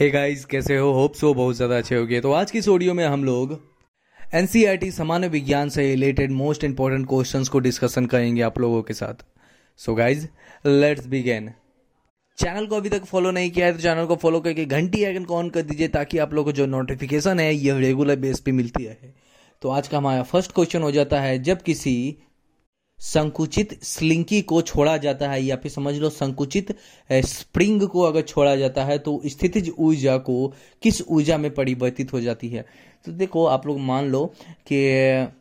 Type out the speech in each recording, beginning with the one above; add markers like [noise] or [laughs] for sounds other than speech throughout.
हे hey guys कैसे हो? Hope so बहुत ज़्यादा अच्छे होगे। तो आज की इस ऑडियो में हम लोग एनसीईआरटी सामान्य विज्ञान से रिलेटेड मोस्ट इंपॉर्टेंट क्वेश्चंस को डिस्कशन करेंगे आप लोगों के साथ। So guys let's begin channel को अभी तक फॉलो नहीं किया है तो चैनल को फॉलो करके घंटी आइकन को ऑन कर दीजिए, ताकि आप लोगों को जो नोटिफिकेशन है यह रेगुलर बेस पे मिलती रहे। तो आज का हमारा फ़र्स्ट क्वेश्चन हो जाता है, जब किसी संकुचित स्लिंकी को छोड़ा जाता है, या फिर समझ लो संकुचित स्प्रिंग को अगर छोड़ा जाता है तो स्थितिज ऊर्जा को किस ऊर्जा में परिवर्तित हो जाती है? तो देखो, आप लोग मान लो कि,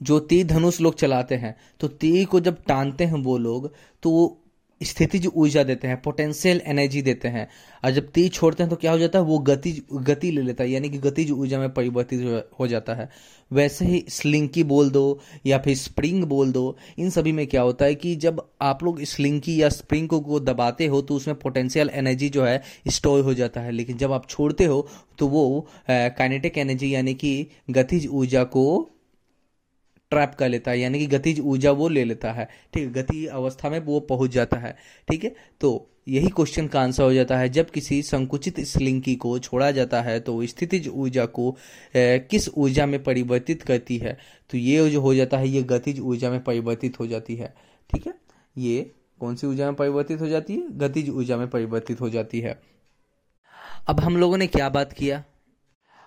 जो तीर धनुष लोग चलाते हैं तो तीर को जब टानते हैं वो लोग तो स्थितिज ऊर्जा देते हैं पोटेंशियल एनर्जी देते हैं और जब तेज छोड़ते हैं तो क्या हो जाता है वो गति गति ले लेता है यानी कि गतिज ऊर्जा में परिवर्तित हो जाता है। वैसे ही स्लिंकी बोल दो या फिर स्प्रिंग बोल दो इन सभी में क्या होता है कि जब आप लोग स्लिंकी या स्प्रिंग को, को दबाते हो तो उसमें पोटेंशियल एनर्जी जो है स्टोर हो जाता है। लेकिन जब आप छोड़ते हो तो वो काइनेटिक एनर्जी यानी कि गतिज ऊर्जा को ट्रैप कर लेता है यानी कि गतिज ऊर्जा वो ले लेता है। ठीक है गति अवस्था में वो पहुँच जाता है। ठीक है तो यही क्वेश्चन का आंसर हो जाता है। जब किसी संकुचित स्लिंकी को छोड़ा जाता है तो स्थितिज ऊर्जा को ए, किस ऊर्जा में परिवर्तित करती है? तो ये जो हो जाता है ये गतिज ऊर्जा में परिवर्तित हो जाती है। ठीक है ये कौन सी ऊर्जा में परिवर्तित हो जाती है? गतिज ऊर्जा में परिवर्तित हो जाती है। अब हम लोगों ने क्या बात किया?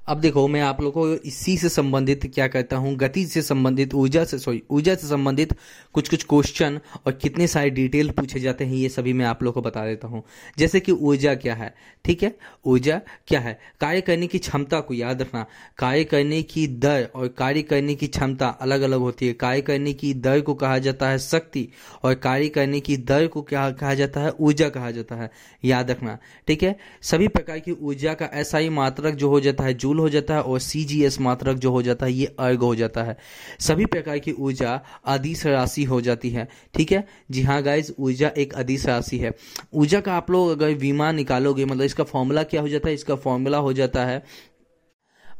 अब देखो, मैं आप लोगों को इसी से संबंधित क्या कहता हूँ? गति से संबंधित, ऊर्जा से सॉरी ऊर्जा से संबंधित कुछ कुछ क्वेश्चन और कितने सारे डिटेल पूछे जाते हैं, ये सभी मैं आप लोगों को बता देता हूँ। जैसे कि ऊर्जा क्या है? ठीक है? ऊर्जा क्या है? कार्य करने की क्षमता को याद रखना। कार्य करने की दर और कार्य करने की क्षमता अलग अलग होती है। कार्य करने की दर को कहा जाता है शक्ति और कार्य करने की दर को क्या कहा जाता है? ऊर्जा कहा जाता है। याद रखना। ठीक है? सभी प्रकार की ऊर्जा का ऐसा ही मात्रक जो हो जाता है, जूल हो जाता है और सी जी एस मात्रक जो हो जाता है, ये अर्घ हो जाता है। सभी प्रकार की ऊर्जा अधिस राशि हो जाती है, ठीक है? जी हाँ गाइज़ ऊर्जा एक अधिस राशि है। ऊर्जा का आप लोग अगर विमान निकालोगे मतलब इसका फॉर्मूला क्या हो जाता है? इसका फॉर्मूला हो जाता है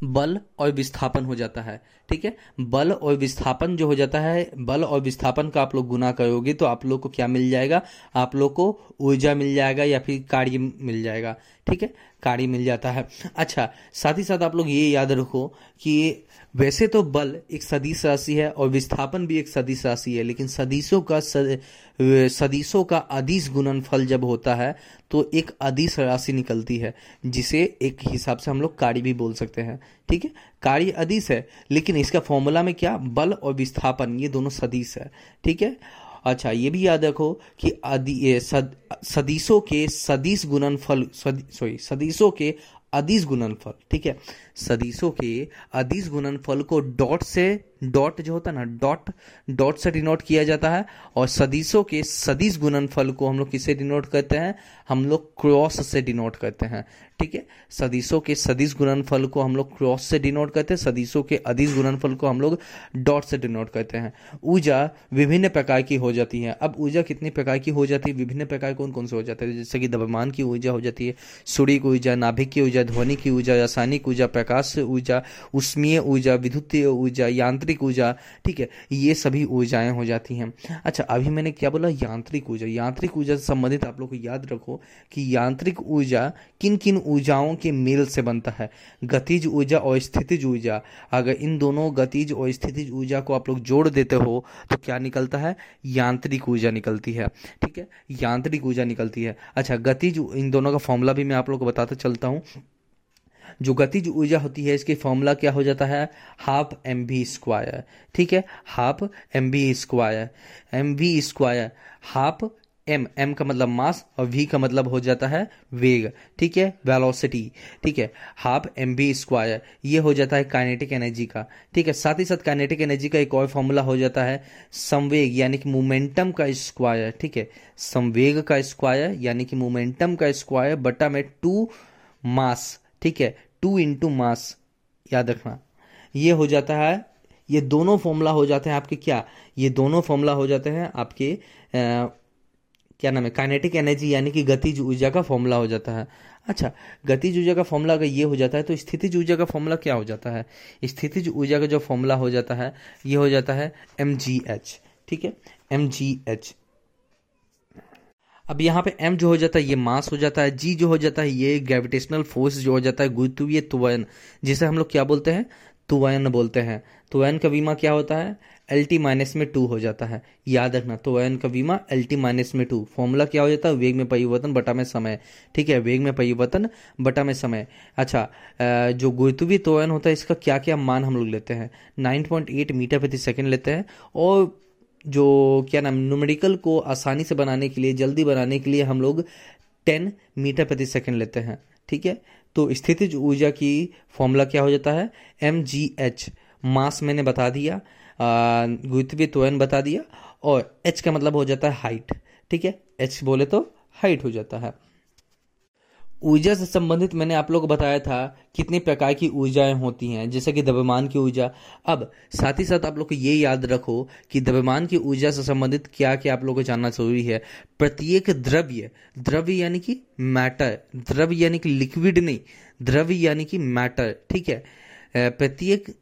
बल और विस्थापन हो जाता है। ठीक है? बल और विस्थापन जो हो जाता है, बल और विस्थापन का आप लोग गुना करोगे तो आप लोग को क्या मिल जाएगा? आप लोग को ऊर्जा मिल जाएगा या फिर कार्य मिल जाएगा, ठीक है? कार्य मिल जाता है। अच्छा साथ ही साथ आप लोग ये याद रखो कि वैसे तो बल एक सदिश राशि है और विस्थापन भी एक सदिश राशि है, लेकिन सदिशों का सदिशों का अदिश गुणनफल जब होता है तो एक अदिश राशि निकलती है, जिसे एक हिसाब से हम लोग कार्य भी बोल सकते हैं, ठीक है? कार्य अदिश है, लेकिन इसका फॉर्मूला में क्या? बल और विस्थापन ये दोनों सदीश है। ठीक है? अच्छा ये भी याद रखो कि सद, सदिशों के सदिश गुणनफल सॉरी सदिशों के अदिश गुणनफल ठीक है? सदिशों के अदिश गुणनफल को डॉट से डॉट जो होता है ना, डॉट डॉट से डिनोट किया जाता है और सदिशों के सदिश गुणनफल को हम लोग किससे डिनोट करते हैं? हम लोग क्रॉस से डिनोट करते हैं, ठीक है? सदिशों के सदिश गुणनफल को हम लोग क्रॉस से डिनोट करते हैं, सदिशों के अदिश गुणनफल को हम लोग डॉट से डिनोट करते हैं। ऊर्जा विभिन्न प्रकार की हो जाती है। अब ऊर्जा कितनी प्रकार की हो जाती है? विभिन्न प्रकार कौन कौन से हो जाते हैं? जैसे कि द्रव्यमान की ऊर्जा हो जाती है, सूर्य की ऊर्जा, नाभिक की ऊर्जा, ध्वनि की ऊर्जा, रासायनिक ऊर्जा प्रकाश ऊर्जा, उष्मीय ऊर्जा, विद्युतीय ऊर्जा, यांत्रिक ऊर्जा, ठीक है, ये सभी ऊर्जाएँ हो जाती हैं। अच्छा अभी मैंने क्या बोला? यांत्रिक ऊर्जा। यांत्रिक ऊर्जा से संबंधित आप लोग को याद रखो कि यांत्रिक ऊर्जा किन किन ऊर्जाओं के मेल से बनता है? गतिज ऊर्जा और स्थितिज ऊर्जा। अगर इन दोनों गतिज और स्थितिज ऊर्जा को आप लोग जोड़ देते हो तो क्या निकलता है? यांत्रिक ऊर्जा निकलती है। ठीक है? यांत्रिक ऊर्जा निकलती है। अच्छा गतिज, इन दोनों का फॉर्मूला भी मैं आप लोग को बताता चलता हूँ। जो गतिज ऊर्जा होती है, इसकी फॉर्मूला क्या हो जाता है? हाफ़ एम बी स्क्वायर ठीक है? Half M B square M B square half M M का मतलब मास और वी का मतलब हो जाता है वेग. ठीक है? वेलोसिटी ठीक है? हाफ़ एम बी स्क्वायर ये हो जाता है काइनेटिक एनर्जी का. ठीक है? साथ ही साथ काइनेटिक एनर्जी का एक और फॉर्मूला हो जाता है संवेग यानी कि मोमेंटम का स्क्वायर ठीक है? संवेग का स्क्वायर यानी कि मोमेंटम का स्क्वायर बटा में टू मास ठीक है? टू इंटू मास याद रखना। ये हो जाता है ये दोनों फॉर्मूला हो जाते हैं आपके क्या? ये दोनों फॉर्मूला हो जाते हैं आपके आ, क्या नाम है? काइनेटिक एनर्जी यानी कि गतिज ऊर्जा का फॉर्मूला हो जाता है। अच्छा गतिज ऊर्जा का फॉर्मूला अगर ये हो जाता है तो स्थितिज ऊर्जा का फॉर्मूला क्या हो जाता है? स्थितिज ऊर्जा का जो फॉर्मूला हो जाता है ये हो जाता है एम ठीक है? एम अब यहाँ पे m जो हो जाता है, ये मास हो जाता है, g जो हो जाता है, ये ग्रेविटेशनल फोर्स जो हो जाता है गुरुत्वीय त्वरण जिसे हम लोग क्या बोलते हैं? त्वरण बोलते हैं। त्वरण का विमा क्या होता है? एल टी माइनस में टू हो जाता है। याद रखना तो त्वरण का विमा एल टी माइनस में टू फॉर्मूला क्या हो जाता है? वेग में परिवर्तन, बटा में समय। ठीक है, वेग में परिवर्तन, बटा में समय। अच्छा जो गुरुत्वीय त्वरण होता है, इसका क्या क्या मान हम लोग लेते हैं? नाइन पॉइंट एट मीटर प्रति सेकेंड लेते हैं। और जो क्या नाम न्यूमेरिकल को आसानी से बनाने के लिए, जल्दी बनाने के लिए हम लोग टेन मीटर प्रति सेकेंड लेते हैं, ठीक है? तो स्थितिज ऊर्जा की फॉर्मूला क्या हो जाता है? एम जी एच मास मैंने बता दिया गुरुत्वीय त्वरण बता दिया, और एच का मतलब हो जाता है हाइट ठीक है? एच बोले तो हाइट हो जाता है। ऊर्जा से संबंधित मैंने आप लोग को बताया था कितने प्रकार की ऊर्जाएँ होती हैं, जैसे कि द्रव्यमान की ऊर्जा। अब साथ ही साथ आप लोग को ये याद रखो कि द्रव्यमान की ऊर्जा से संबंधित क्या क्या आप लोग को जानना ज़रूरी है। प्रत्येक द्रव्य द्रव्य यानी कि मैटर, द्रव्य यानी कि लिक्विड नहीं, द्रव्य यानी कि मैटर, ठीक है? प्रत्येक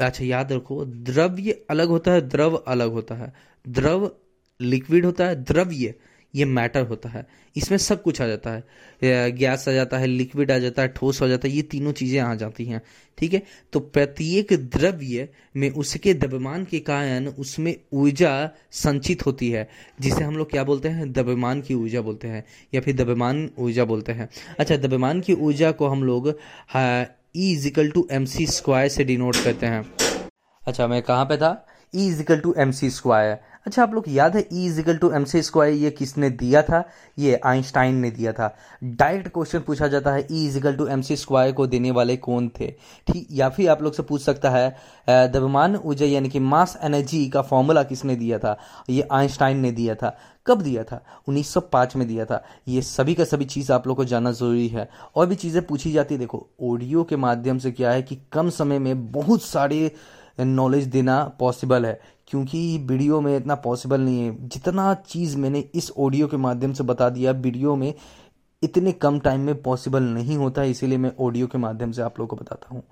अच्छा याद रखो, द्रव्य अलग होता है, द्रव अलग होता है। द्रव लिक्विड होता है, द्रव्य ये मैटर होता है। इसमें सब कुछ आ जाता है। गैस आ जाता है लिक्विड आ जाता है, ठोस हो जाता है, ये तीनों चीज़ें आ जाती हैं, ठीक है? तो प्रत्येक द्रव्य में उसके द्रव्यमान के कारण उसमें ऊर्जा संचित होती है। जिसे हम लोग क्या बोलते हैं? द्रव्यमान की ऊर्जा बोलते हैं, या फिर द्रव्यमान ऊर्जा बोलते हैं। अच्छा द्रव्यमान की ऊर्जा को हम लोग equal to M C square से डिनोट करते हैं। अच्छा मैं कहाँ पे था? E equal to M C square अच्छा आप लोग याद है E equal to M C square ये किसने दिया था? ये आइंस्टाइन ने दिया था। डायरेक्ट क्वेश्चन पूछा जाता है E equal to M C square को देने वाले कौन थे? ठीक, या फिर आप लोग से पूछ सकता है द्रव्यमान ऊर्जा यानी कि मास एनर्जी का फॉर्मूला किसने दिया था? ये आइंस्टाइन ने दिया था। कब दिया था? 1905 में दिया था। ये सभी का सभी चीज़ आप लोग को जानना ज़रूरी है। और भी चीज़ें पूछी जाती है। देखो ऑडियो के माध्यम से क्या है कि कम समय में बहुत सारे नॉलेज देना पॉसिबल है। क्योंकि वीडियो में इतना पॉसिबल नहीं है। जितना चीज़ मैंने इस ऑडियो के माध्यम से बता दिया वीडियो में इतने कम टाइम में पॉसिबल नहीं होता है इसीलिए मैं ऑडियो के माध्यम से आप लोग को बताता हूँ।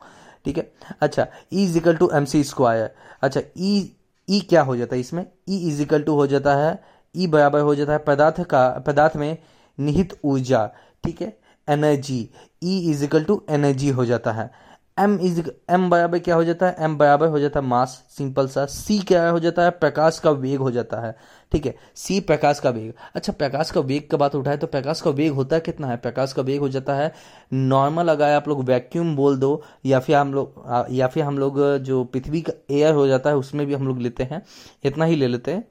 ठीक है? अच्छा E equal to M C square अच्छा ई e, ई e क्या हो जाता है इसमें? ई इजिकल टू हो जाता है ई बराबर हो जाता है पदार्थ का पदार्थ में निहित ऊर्जा। ठीक है? Energy E equal to energy हो जाता है। एम इज़ एम बराबर क्या हो जाता है? एम बराबर हो जाता है मास, सिंपल सा। सी क्या हो जाता है? प्रकाश का वेग हो जाता है। ठीक है? सी प्रकाश का वेग। अच्छा प्रकाश का वेग का बात उठाए तो प्रकाश का वेग होता है कितना है? प्रकाश का वेग हो जाता है नॉर्मल अगर आप लोग वैक्यूम बोल दो, या फिर हम लोग या फिर हम लोग जो पृथ्वी का एयर हो जाता है, उसमें भी हम लोग लेते हैं। इतना ही ले लेते हैं।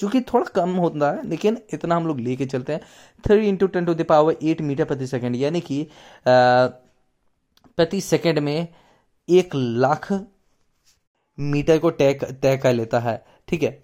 चूँकि थोड़ा कम होता है, लेकिन इतना हम लोग लेके चलते हैं। Three into ten to the power eight meter प्रति सेकेंड यानी कि प्रति सेकेंड में एक लाख मीटर को तय तय कर लेता है, ठीक है?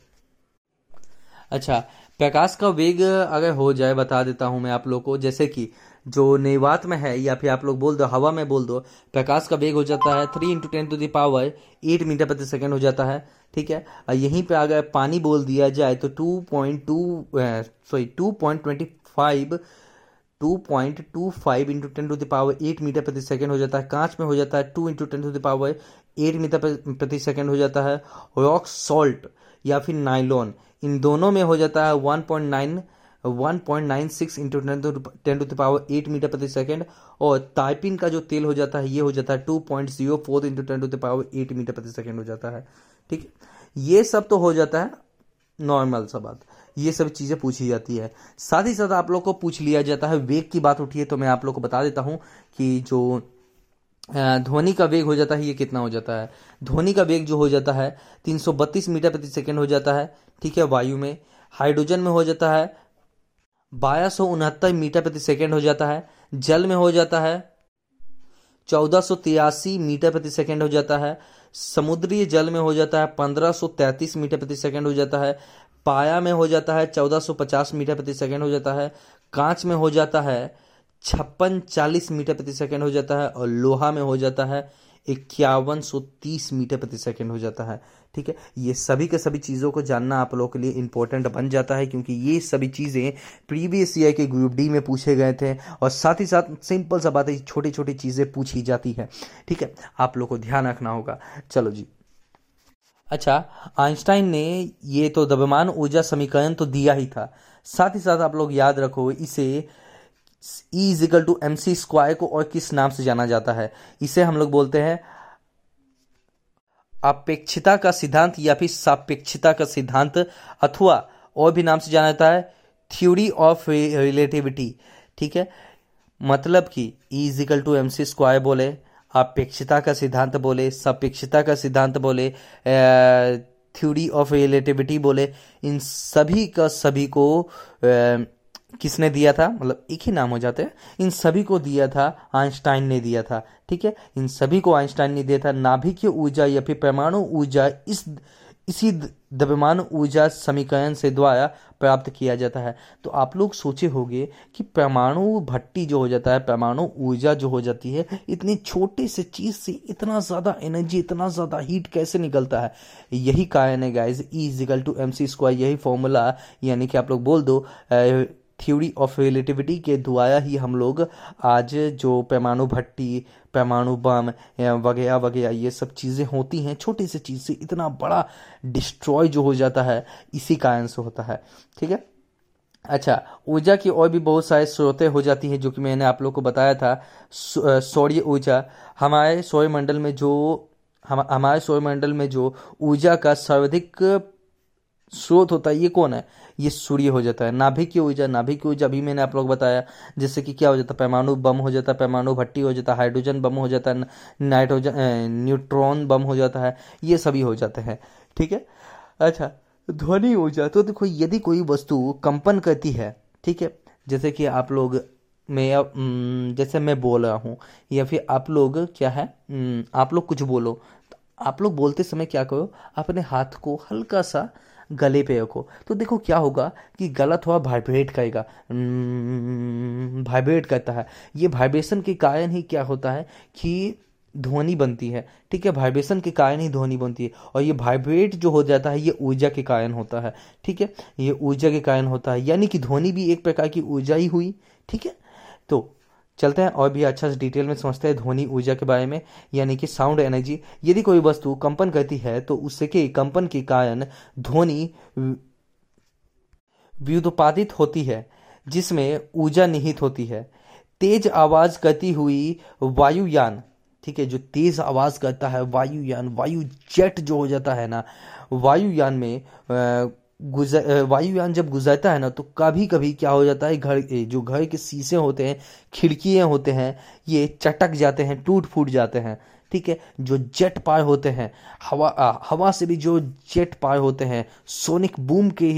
अच्छा प्रकाश का वेग अगर हो जाए, बता देता हूँ मैं आप लोग को, जैसे कि जो नेवात में है, या फिर आप लोग बोल दो, हवा में बोल दो, प्रकाश का वेग हो जाता है three into ten to the power eight meter प्रति सेकेंड हो जाता है, ठीक है? और यहीं पे अगर पानी बोल दिया जाए तो two point two sorry two point twenty five two point two five into ten to the power eight meter प्रति सेकेंड हो जाता है। कांच में हो जाता है two into ten to the power eight meter प्रति सेकेंड हो जाता है। रॉक सॉल्ट या फिर नाइलॉन इन दोनों में हो जाता है one point nine one point nine six into ten to the power eight meter प्रति सेकेंड और ताइपिन का जो तेल हो जाता है, ये हो जाता है two point zero four into ten to the power eight meter प्रति सेकेंड हो जाता है। ठीक ये सब तो हो जाता है नॉर्मल सा बात। ये सब चीज़ें पूछी जाती है साथ ही साथ आप लोग को पूछ लिया जाता है वेग की बात उठी है तो मैं आप लोग को बता देता हूँ कि जो ध्वनि का वेग हो जाता है ये कितना हो जाता है ध्वनि का वेग जो हो जाता है 332 मीटर प्रति सेकेंड हो जाता है ठीक है वायु में हाइड्रोजन में हो जाता है बारह मीटर प्रति सेकेंड हो जाता है जल में हो जाता है चौदह मीटर प्रति सेकेंड हो जाता है समुद्री जल में हो जाता है पंद्रह सौ तैतीस मीटर प्रति सेकेंड हो जाता है पाया में हो जाता है 1450 मीटर प्रति सेकंड हो जाता है, कांच में हो जाता है, छप्पन चालीस मीटर प्रति सेकंड हो जाता है और लोहा में हो जाता है, इक्यावन सौ तीस मीटर प्रति सेकंड हो जाता है। ठीक है? ये सभी के सभी चीज़ों को जानना आप लोगों के लिए इंपॉर्टेंट बन जाता है, क्योंकि ये सभी चीज़ें प्रीवियस ईयर के ग्रुप डी में पूछे गए थे और साथ ही साथ सिंपल सा बात है छोटी छोटी चीज़ें पूछी जाती है। ठीक है? आप लोग को ध्यान रखना होगा। चलो जी। अच्छा आइंस्टाइन ने ये तो द्रव्यमान ऊर्जा समीकरण तो दिया ही था। साथ ही साथ आप लोग याद रखो, इसे E to M C square को और किस नाम से जाना जाता है? इसे हम लोग बोलते हैं अपेक्षिता का सिद्धांत या फिर सापेक्षिता का सिद्धांत, अथवा और भी नाम से जाना जाता है थ्योरी ऑफ़ रिलेटिविटी ठीक है? मतलब कि E equal to M C square बोले। अपेक्षिता का सिद्धांत बोले, सापेक्षिता का सिद्धांत बोले थ्योरी ऑफ़ रिलेटिविटी बोले, इन सभी का सभी को किसने दिया था? मतलब एक ही नाम हो जाते हैं। इन सभी को दिया था, आइंस्टाइन ने दिया था, ठीक है? इन सभी को आइंस्टाइन ने दिया था, नाभिकीय ऊर्जा या फिर परमाणु ऊर्जा इस इसी द्रव्यमान ऊर्जा समीकरण से द्वारा प्राप्त किया जाता है। तो आप लोग सोचे होंगे कि परमाणु भट्टी जो हो जाता है, परमाणु ऊर्जा जो हो जाती है, इतनी छोटे से चीज़ से इतना ज़्यादा एनर्जी इतना ज़्यादा हीट कैसे निकलता है? यही कारण है guys E equal to M C square यही फॉर्मूला यानी कि आप लोग बोल दो थ्योरी ऑफ़ रिलेटिविटी के द्वारा ही हम लोग आज जो पैमाणु भट्टी पैमाणु बम वगैरह वगैरह, ये सब चीज़ें होती हैं, छोटी सी चीज़ से इतना बड़ा डिस्ट्रॉय जो हो जाता है, इसी कारण से होता है। ठीक है? अच्छा ऊर्जा की और भी बहुत सारे स्रोतें हो जाती हैं, जो कि मैंने आप लोग को बताया था। सौर्य ऊर्जा, हमारे सौरमंडल में जो, हम, हमारे सौरमंडल में जो ऊर्जा का सर्वाधिक स्रोत होता है, ये कौन है? ये सूर्य हो जाता है। नाभिक की ऊर्जा नाभिक की ऊर्जा, अभी मैंने आप लोग बताया जैसे कि क्या हो जाता है? परमाणु बम हो जाता है, परमाणु भट्टी हो जाता है, हाइड्रोजन बम हो जाता है, नाइट्रोजन न्यूट्रॉन बम हो जाता है, ये सभी हो जाते हैं। ठीक है? अच्छा ध्वनि ऊर्जा तो देखो, यदि कोई वस्तु कंपन करती है, ठीक है, जैसे कि आप लोग, मैं जैसे मैं बोल रहा हूँ, या फिर आप लोग, क्या है आप लोग कुछ बोलो, आप लोग बोलते समय क्या करो, अपने हाथ को हल्का सा गले पे रखो। तो देखो क्या होगा कि गला थोड़ा वाइब्रेट करेगा। वाइब्रेट करता है। ये वाइब्रेशन के कारण ही क्या होता है कि ध्वनि बनती है। ठीक है? वाइब्रेशन के कारण ही ध्वनि बनती है। और ये वाइब्रेट जो हो जाता है, ये ऊर्जा के कारण होता है। ठीक है? ये ऊर्जा के कारण होता है। यानी कि ध्वनि भी एक प्रकार की ऊर्जा ही हुई। ठीक है? तो चलते हैं और भी अच्छा से डिटेल में समझते हैं ध्वनि, ऊर्जा के बारे में, यानी कि साउंड एनर्जी यदि कोई वस्तु कंपन करती है तो उससे के कंपन के कारण ध्वनि व्युत्पादित होती है, जिसमें ऊर्जा निहित होती है। तेज आवाज़ करती हुई वायुयान, ठीक है, जो तेज आवाज़ करता है, वायुयान, वायु जेट जो हो जाता है ना, वायुयान में गुजर वायुयान जब गुजरता है ना तो कभी कभी क्या हो जाता है घर जो घर के शीशे होते हैं खिड़कियाँ होते हैं ये चटक जाते हैं टूट फूट जाते हैं ठीक है? जो जेट पार होते हैं हवा आ, हवा से भी जो जेट पार होते हैं सोनिक बूम के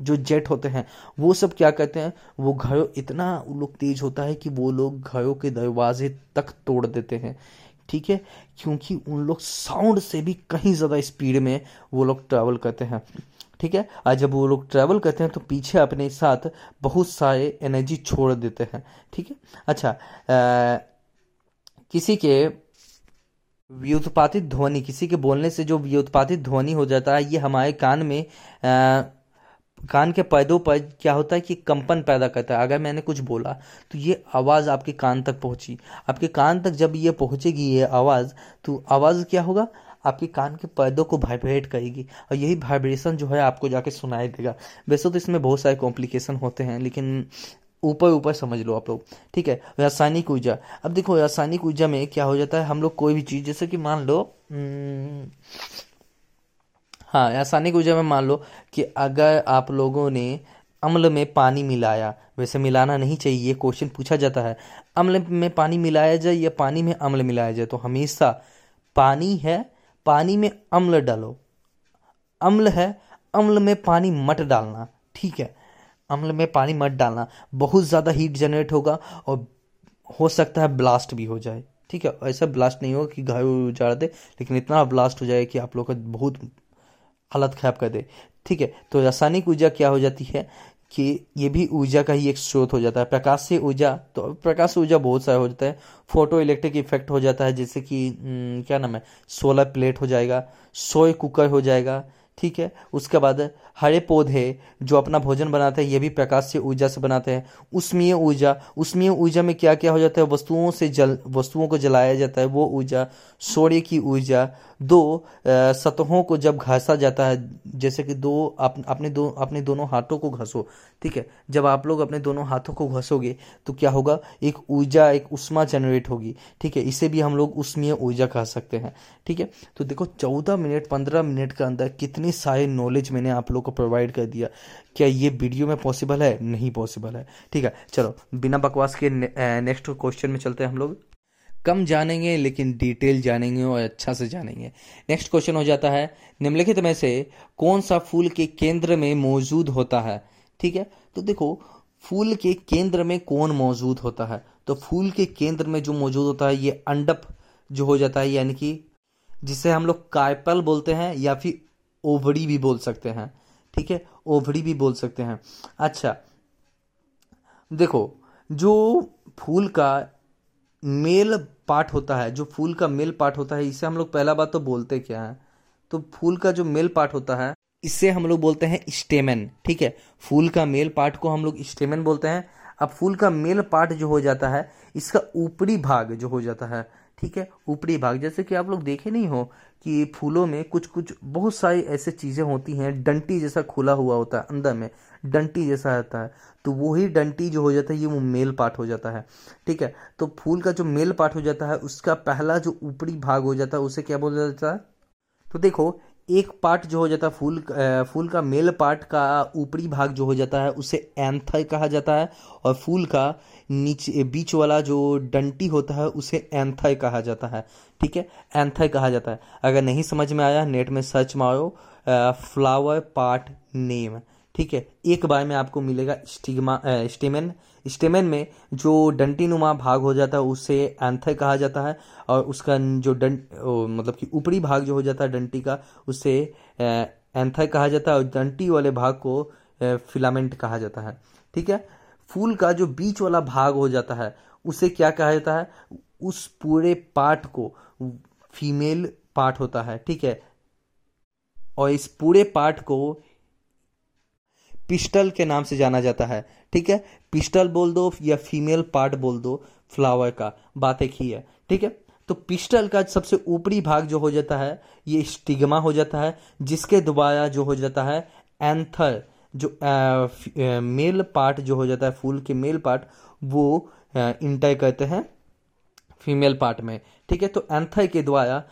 जो जेट होते हैं वो सब क्या कहते हैं वो घर इतना लोग तेज होता है कि वो लोग घरों के दरवाजे तक तोड़ देते हैं ठीक है? क्योंकि उन लोग साउंड से भी कहीं ज़्यादा स्पीड में वो लोग ट्रैवल करते हैं। ठीक है? आज जब वो लोग ट्रैवल करते हैं तो पीछे अपने साथ बहुत सारे एनर्जी छोड़ देते हैं ठीक है? अच्छा आ, किसी के व्युत्पादित ध्वनि किसी के बोलने से जो व्युत्पादित ध्वनि हो जाता है ये हमारे कान में आ, कान के पैदों पर क्या होता है कि कंपन पैदा करता है। अगर मैंने कुछ बोला तो ये आवाज़ आपके कान तक पहुँची। आपके कान तक जब ये पहुंचेगी ये आवाज़ तो आवाज़ क्या होगा? आपके कान के पर्दों को वाइब्रेट करेगी और यही वाइब्रेशन जो है आपको जाके सुनाई देगा। वैसे तो इसमें बहुत सारे कॉम्प्लिकेशन होते हैं लेकिन ऊपर ऊपर समझ लो आप लोग ठीक है? रासायनिक ऊर्जा। अब देखो रासायनिक ऊर्जा में क्या हो जाता है हम लोग कोई भी चीज़ जैसे कि मान लो हम्म, हाँ रासायनिक ऊर्जा में मान लो कि अगर आप लोगों ने अम्ल में पानी मिलाया वैसे मिलाना नहीं चाहिए ये क्वेश्चन पूछा जाता है अम्ल में पानी मिलाया जाए या पानी में अम्ल मिलाया जाए तो हमेशा पानी है पानी में अम्ल डालो। अम्ल है, अम्ल में पानी मत डालना, ठीक है? अम्ल में पानी मत डालना। बहुत ज़्यादा हीट जनरेट होगा और हो सकता है ब्लास्ट भी हो जाए, ठीक है? ऐसा ब्लास्ट नहीं होगा कि घर उजाड़ दे, लेकिन इतना ब्लास्ट हो जाए कि आप लोग का बहुत हालत खराब कर दे, ठीक है? तो रासायनिक ऊर्जा क्या हो जाती है? कि ये भी ऊर्जा का ही एक स्रोत हो जाता है। प्रकाश से ऊर्जा तो प्रकाश से ऊर्जा बहुत सारा हो जाता है। फ़ोटो इलेक्ट्रिक इफ़ेक्ट हो जाता है, जैसे कि क्या नाम है? सोलर प्लेट हो जाएगा सोय कुकर हो जाएगा, ठीक है? उसके बाद हरे पौधे जो अपना भोजन बनाते हैं ये भी प्रकाश से ऊर्जा से बनाते हैं। उष्मीय ऊर्जा उष्मीय ऊर्जा में क्या क्या हो जाता है? वस्तुओं से जल वस्तुओं को जलाया जाता है वो ऊर्जा सूर्य की ऊर्जा दो सतहों को जब घसा जाता है जैसे कि दो आप, अपने दो अपने दोनों हाथों को घसो ठीक है? जब आप लोग अपने दोनों हाथों को घसोगे तो क्या होगा? एक ऊर्जा एक उष्मा जनरेट होगी ठीक है? इसे भी हम लोग उष्मीय ऊर्जा कह सकते हैं ठीक है? तो देखो चौदह मिनट पंद्रह मिनट के अंदर कितनी सारे नॉलेज मैंने आप लोग को प्रोवाइड कर दिया। क्या ये वीडियो में पॉसिबल है? नहीं पॉसिबल है। ठीक है, चलो, बिना बकवास के नेक्स्ट क्वेश्चन में चलते हैं हम लोग। कम जानेंगे, लेकिन डिटेल जानेंगे और अच्छा से जानेंगे। नेक्स्ट क्वेश्चन हो जाता है, निम्नलिखित में से कौन सा फूल के केंद्र में मौजूद होता है? ठीक है तो देखो, फूल के केंद्र में कौन मौजूद होता है? तो फूल के केंद्र में जो मौजूद होता है, ये अंडप जो हो जाता है, यानी कि जिसे हम लोग कायपल बोलते हैं या फिर ओवड़ी भी बोल सकते हैं। ठीक है? ओवड़ी भी बोल सकते हैं। अच्छा देखो, जो फूल का मेल पार्ट होता है, जो फूल का मेल पार्ट होता है, इसे हम लोग पहला बात तो बोलते क्या है? तो फूल का जो मेल पार्ट होता है, इसे हम लोग बोलते हैं स्टेमन, ठीक है? फूल का मेल पार्ट को हम लोग स्टेमन बोलते हैं। अब फूल का मेल पार्ट जो हो जाता है, इसका ऊपरी भाग जो हो जाता है, ठीक है? ऊपरी भाग, जैसे कि आप लोग देखे नहीं हो कि फूलों में कुछ कुछ बहुत सारी ऐसे चीज़ें होती हैं, डंटी जैसा खुला हुआ होता है अंदर में, डंटी जैसा रहता है तो वही डंटी जो हो जाता है, ये वो मेल पार्ट हो जाता है, ठीक है? तो फूल का जो मेल पार्ट हो जाता है, उसका पहला जो ऊपरी भाग हो जाता है, उसे क्या बोला जाता है? तो देखो, एक पार्ट जो हो जाता है फूल फूल का मेल पार्ट का ऊपरी भाग जो हो जाता है, उसे एंथर कहा जाता है, और फूल का नीचे, बीच वाला जो डंटी होता है, उसे एंथर कहा जाता है। ठीक है? एंथर कहा जाता है। अगर नहीं समझ में आया नेट में सर्च मारो फ्लावर पार्ट नेम ठीक है? एक बार में आपको मिलेगा स्टिग्मा स्टेमेन स्टेमेन में जो डंटी नुमा भाग हो जाता है, उसे एंथर कहा जाता है। और उसका जो डंट मतलब कि ऊपरी भाग जो हो जाता है डंटी का, उसे एंथर कहा जाता है। और डंटी वाले भाग को फिलामेंट कहा जाता है। ठीक है? फूल का जो बीच वाला भाग हो जाता है, उसे क्या कहा जाता है? उस पूरे पार्ट को फीमेल पार्ट होता है, ठीक है? और इस पूरे पार्ट को पिस्टल के नाम से जाना जाता है, ठीक है? पिस्टल बोल दो या फीमेल पार्ट बोल दो, फ्लावर का, बात एक ही है, ठीक है? तो पिस्टल का सबसे ऊपरी भाग जो हो जाता है, ये स्टिग्मा हो जाता है, जिसके द्वारा जो हो जाता है, एंथर जो आ, मेल पार्ट जो हो जाता है फूल के मेल पार्ट वो इंटर करते हैं फीमेल पार्ट में। ठीक है तो एंथर के द्वारा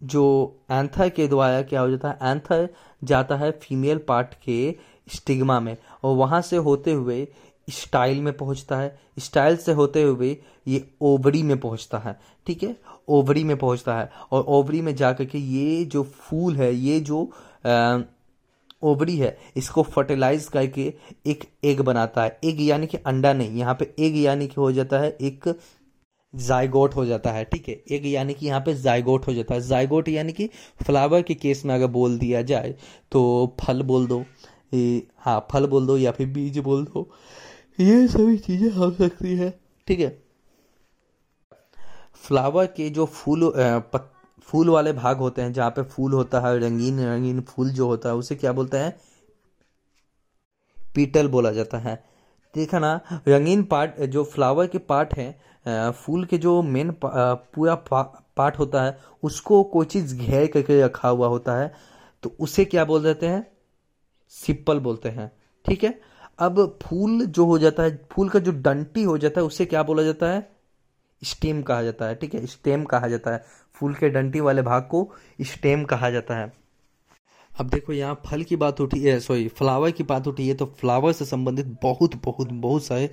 जो एंथर के द्वारा क्या हो जाता है एंथर जाता है फीमेल पार्ट के स्टिग्मा में और वहाँ से होते हुए स्टाइल में पहुँचता है। स्टाइल से होते हुए ये ओवरी में पहुँचता है। ठीक है ओवरी में पहुँचता है और ओवरी में जाकर के ये जो फूल है ये जो ओवरी है। इसको फर्टिलाइज करके एक एग बनाता है। एग यानी कि अंडा नहीं यहाँ पे एग यानी कि हो जाता है एक जायगोट हो जाता है ठीक है? एक यानी कि यहाँ पे जायगोट हो जाता है। जायगोट यानी कि फ्लावर के केस में अगर बोल दिया जाए तो फल बोल दो हाँ फल बोल दो या फिर बीज बोल दो ये सभी चीज़ें हो सकती है ठीक है? फ्लावर के जो फूल पत, फूल वाले भाग होते हैं जहाँ पे फूल होता है, रंगीन रंगीन फूल जो होता है, उसे क्या बोलते हैं? पीटल बोला जाता है। देखा ना, रंगीन पार्ट, जो फ्लावर के पार्ट हैं फूल के जो मेन पूरा पार्ट होता है, उसको कोई चीज़ घेर करके रखा हुआ होता है तो उसे क्या बोल देते हैं? सिप्पल बोलते हैं। ठीक है? अब फूल जो हो जाता है, फूल का जो डंटी हो जाता है, उसे क्या बोला जाता है? स्टेम कहा जाता है। ठीक है? स्टेम कहा जाता है। फूल के डंटी वाले भाग को स्टेम कहा जाता है। अब देखो यहाँ फल की बात उठी है सॉरी फ्लावर की बात उठी है तो फ्लावर से संबंधित बहुत बहुत बहुत सारे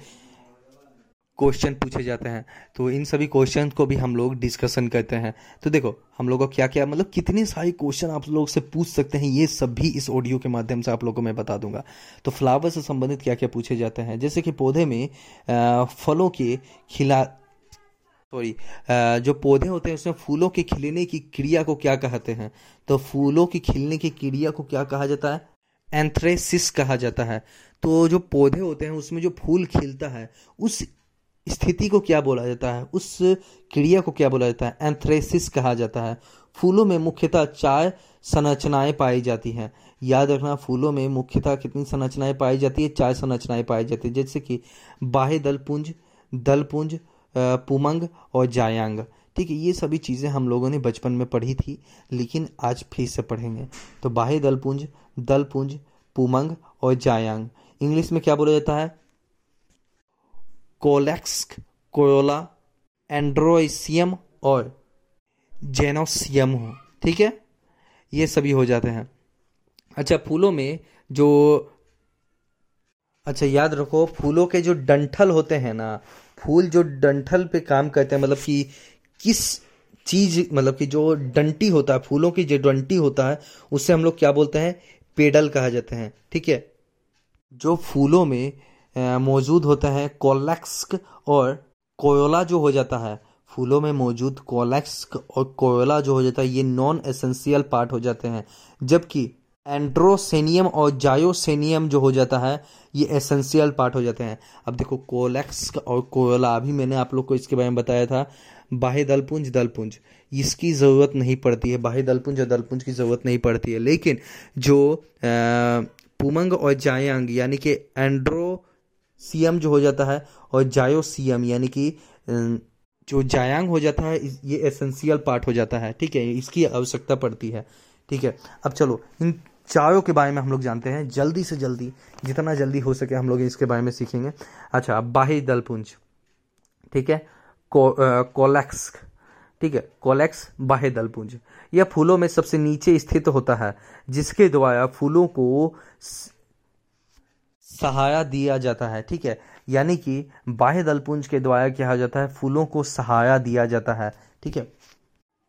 क्वेश्चन पूछे जाते हैं। तो इन सभी क्वेश्चन को भी हम लोग डिस्कशन करते हैं। तो देखो, हम लोग को क्या क्या मतलब कितने सारे क्वेश्चन आप लोग से पूछ सकते हैं, ये सब भी इस ऑडियो के माध्यम से आप लोगों को मैं बता दूँगा। तो फ्लावर से संबंधित क्या क्या पूछे जाते हैं? जैसे कि पौधे में फलों के खिला सॉरी जो पौधे होते हैं, उसमें फूलों के खिलने की क्रिया को क्या कहते हैं? तो फूलों की खिलने की क्रिया को क्या कहा जाता है? एंथ्रेसिस कहा जाता है। तो जो पौधे होते हैं, उसमें जो फूल खिलता है, उस स्थिति को क्या बोला जाता है? उस क्रिया को क्या बोला जाता है? एंथ्रेसिस कहा जाता है। फूलों में मुख्यतः चार संरचनाएँ पाई जाती हैं। याद रखना, फूलों में मुख्यतः कितनी संरचनाएँ पाई जाती है? चार संरचनाएँ पाई जाती है। जैसे कि बाह्य दलपुंज दलपुंज पुमंग और जायांग। ठीक है, ये सभी चीज़ें हम लोगों ने बचपन में पढ़ी थी, लेकिन आज फिर से पढ़ेंगे। तो बाह्य दलपुंज दलपुंज, पुमंग और जायांग। इंग्लिश में क्या बोला जाता है? कोलेक्स कोयोला, एंड्रोइसियम और जेनोसियम हो। ठीक है, ये सभी हो जाते हैं। अच्छा फूलों में जो अच्छा याद रखो, फूलों के जो डंठल होते हैं ना फूल जो डंठल पे काम करते हैं मतलब कि किस चीज़ मतलब कि जो डंटी होता है, फूलों की जो डंटी होता है उससे हम लोग क्या बोलते हैं? पेडल कहा जाते हैं। ठीक है? जो फूलों में मौजूद होता है कोलेक्स और कोयोला जो हो जाता है, फूलों में मौजूद कोलेक्स और कोयोला जो हो जाता है, ये नॉन एसेंशियल पार्ट हो जाते हैं। जबकि एंड्रोसेनियम और जायोसेनियम जो हो जाता है, ये एसेंशियल पार्ट हो जाते हैं। अब देखो, कोलेक्स और कोयला अभी मैंने आप लोग को इसके बारे में बताया था, बाह्य दलपुंज दलपुंज। इसकी ज़रूरत नहीं पड़ती है, बाह्य दलपुंज और दलपुंज की ज़रूरत नहीं पड़ती है। लेकिन जो पुमंग और जायांग, यानी कि एंड्रोसियम जो हो जाता है, और जायोसियम, यानी कि जो जायांग हो जाता है, ये एसेंशियल पार्ट हो जाता है। ठीक है, इसकी आवश्यकता पड़ती है। ठीक है, अब चलो, इन चायों के बारे में हम लोग जानते हैं, जल्दी से जल्दी, जितना जल्दी हो सके हम लोग इसके बारे में सीखेंगे। अच्छा बाही दलपुंज, ठीक है? कोलेक्स, ठीक है? कोलेक्स बाह्य दलपुंज। यह फूलों में सबसे नीचे स्थित होता है, जिसके द्वारा फूलों को सहाया दिया जाता है, ठीक है? यानी कि बाह्य दलपुंज के द्वारा क्या जाता है, फूलों को सहाया दिया जाता है, ठीक है?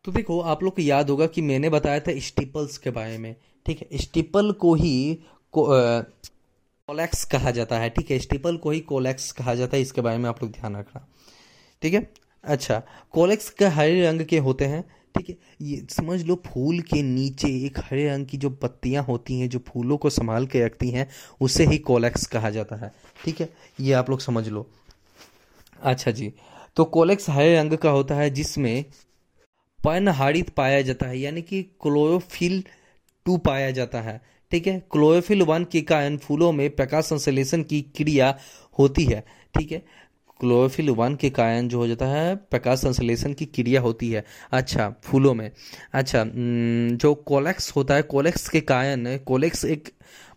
तो देखो, आप लोग को याद होगा कि मैंने बताया था स्टिपल्स के बारे में। ठीक है स्टिपल को ही को, कोलेक्स कहा जाता है ठीक है स्टिपल को ही कोलेक्स कहा जाता है इसके बारे में आप लोग ध्यान रखना ठीक है? अच्छा कोलेक्स का हरे रंग के होते हैं ठीक है ये समझ लो फूल के नीचे एक हरे रंग की जो पत्तियाँ होती हैं जो फूलों को संभाल के रखती हैं उसे ही कोलेक्स कहा जाता है ठीक है? ये आप लोग समझ लो। अच्छा जी तो कोलेक्स हरे रंग का होता है जिसमें पर्णहारित पाया जाता है यानी कि क्लोरोफिल टू पाया जाता है। ठीक है? क्लोरोफिल वन के कारण फूलों में प्रकाश संश्लेषण की क्रिया होती है। ठीक है? क्लोरोफिल वन के कारण जो हो जाता है, प्रकाश संश्लेषण की क्रिया होती है। अच्छा फूलों में। अच्छा जो कोलेक्स होता है, कोलेक्स के कारण कोलेक्स एक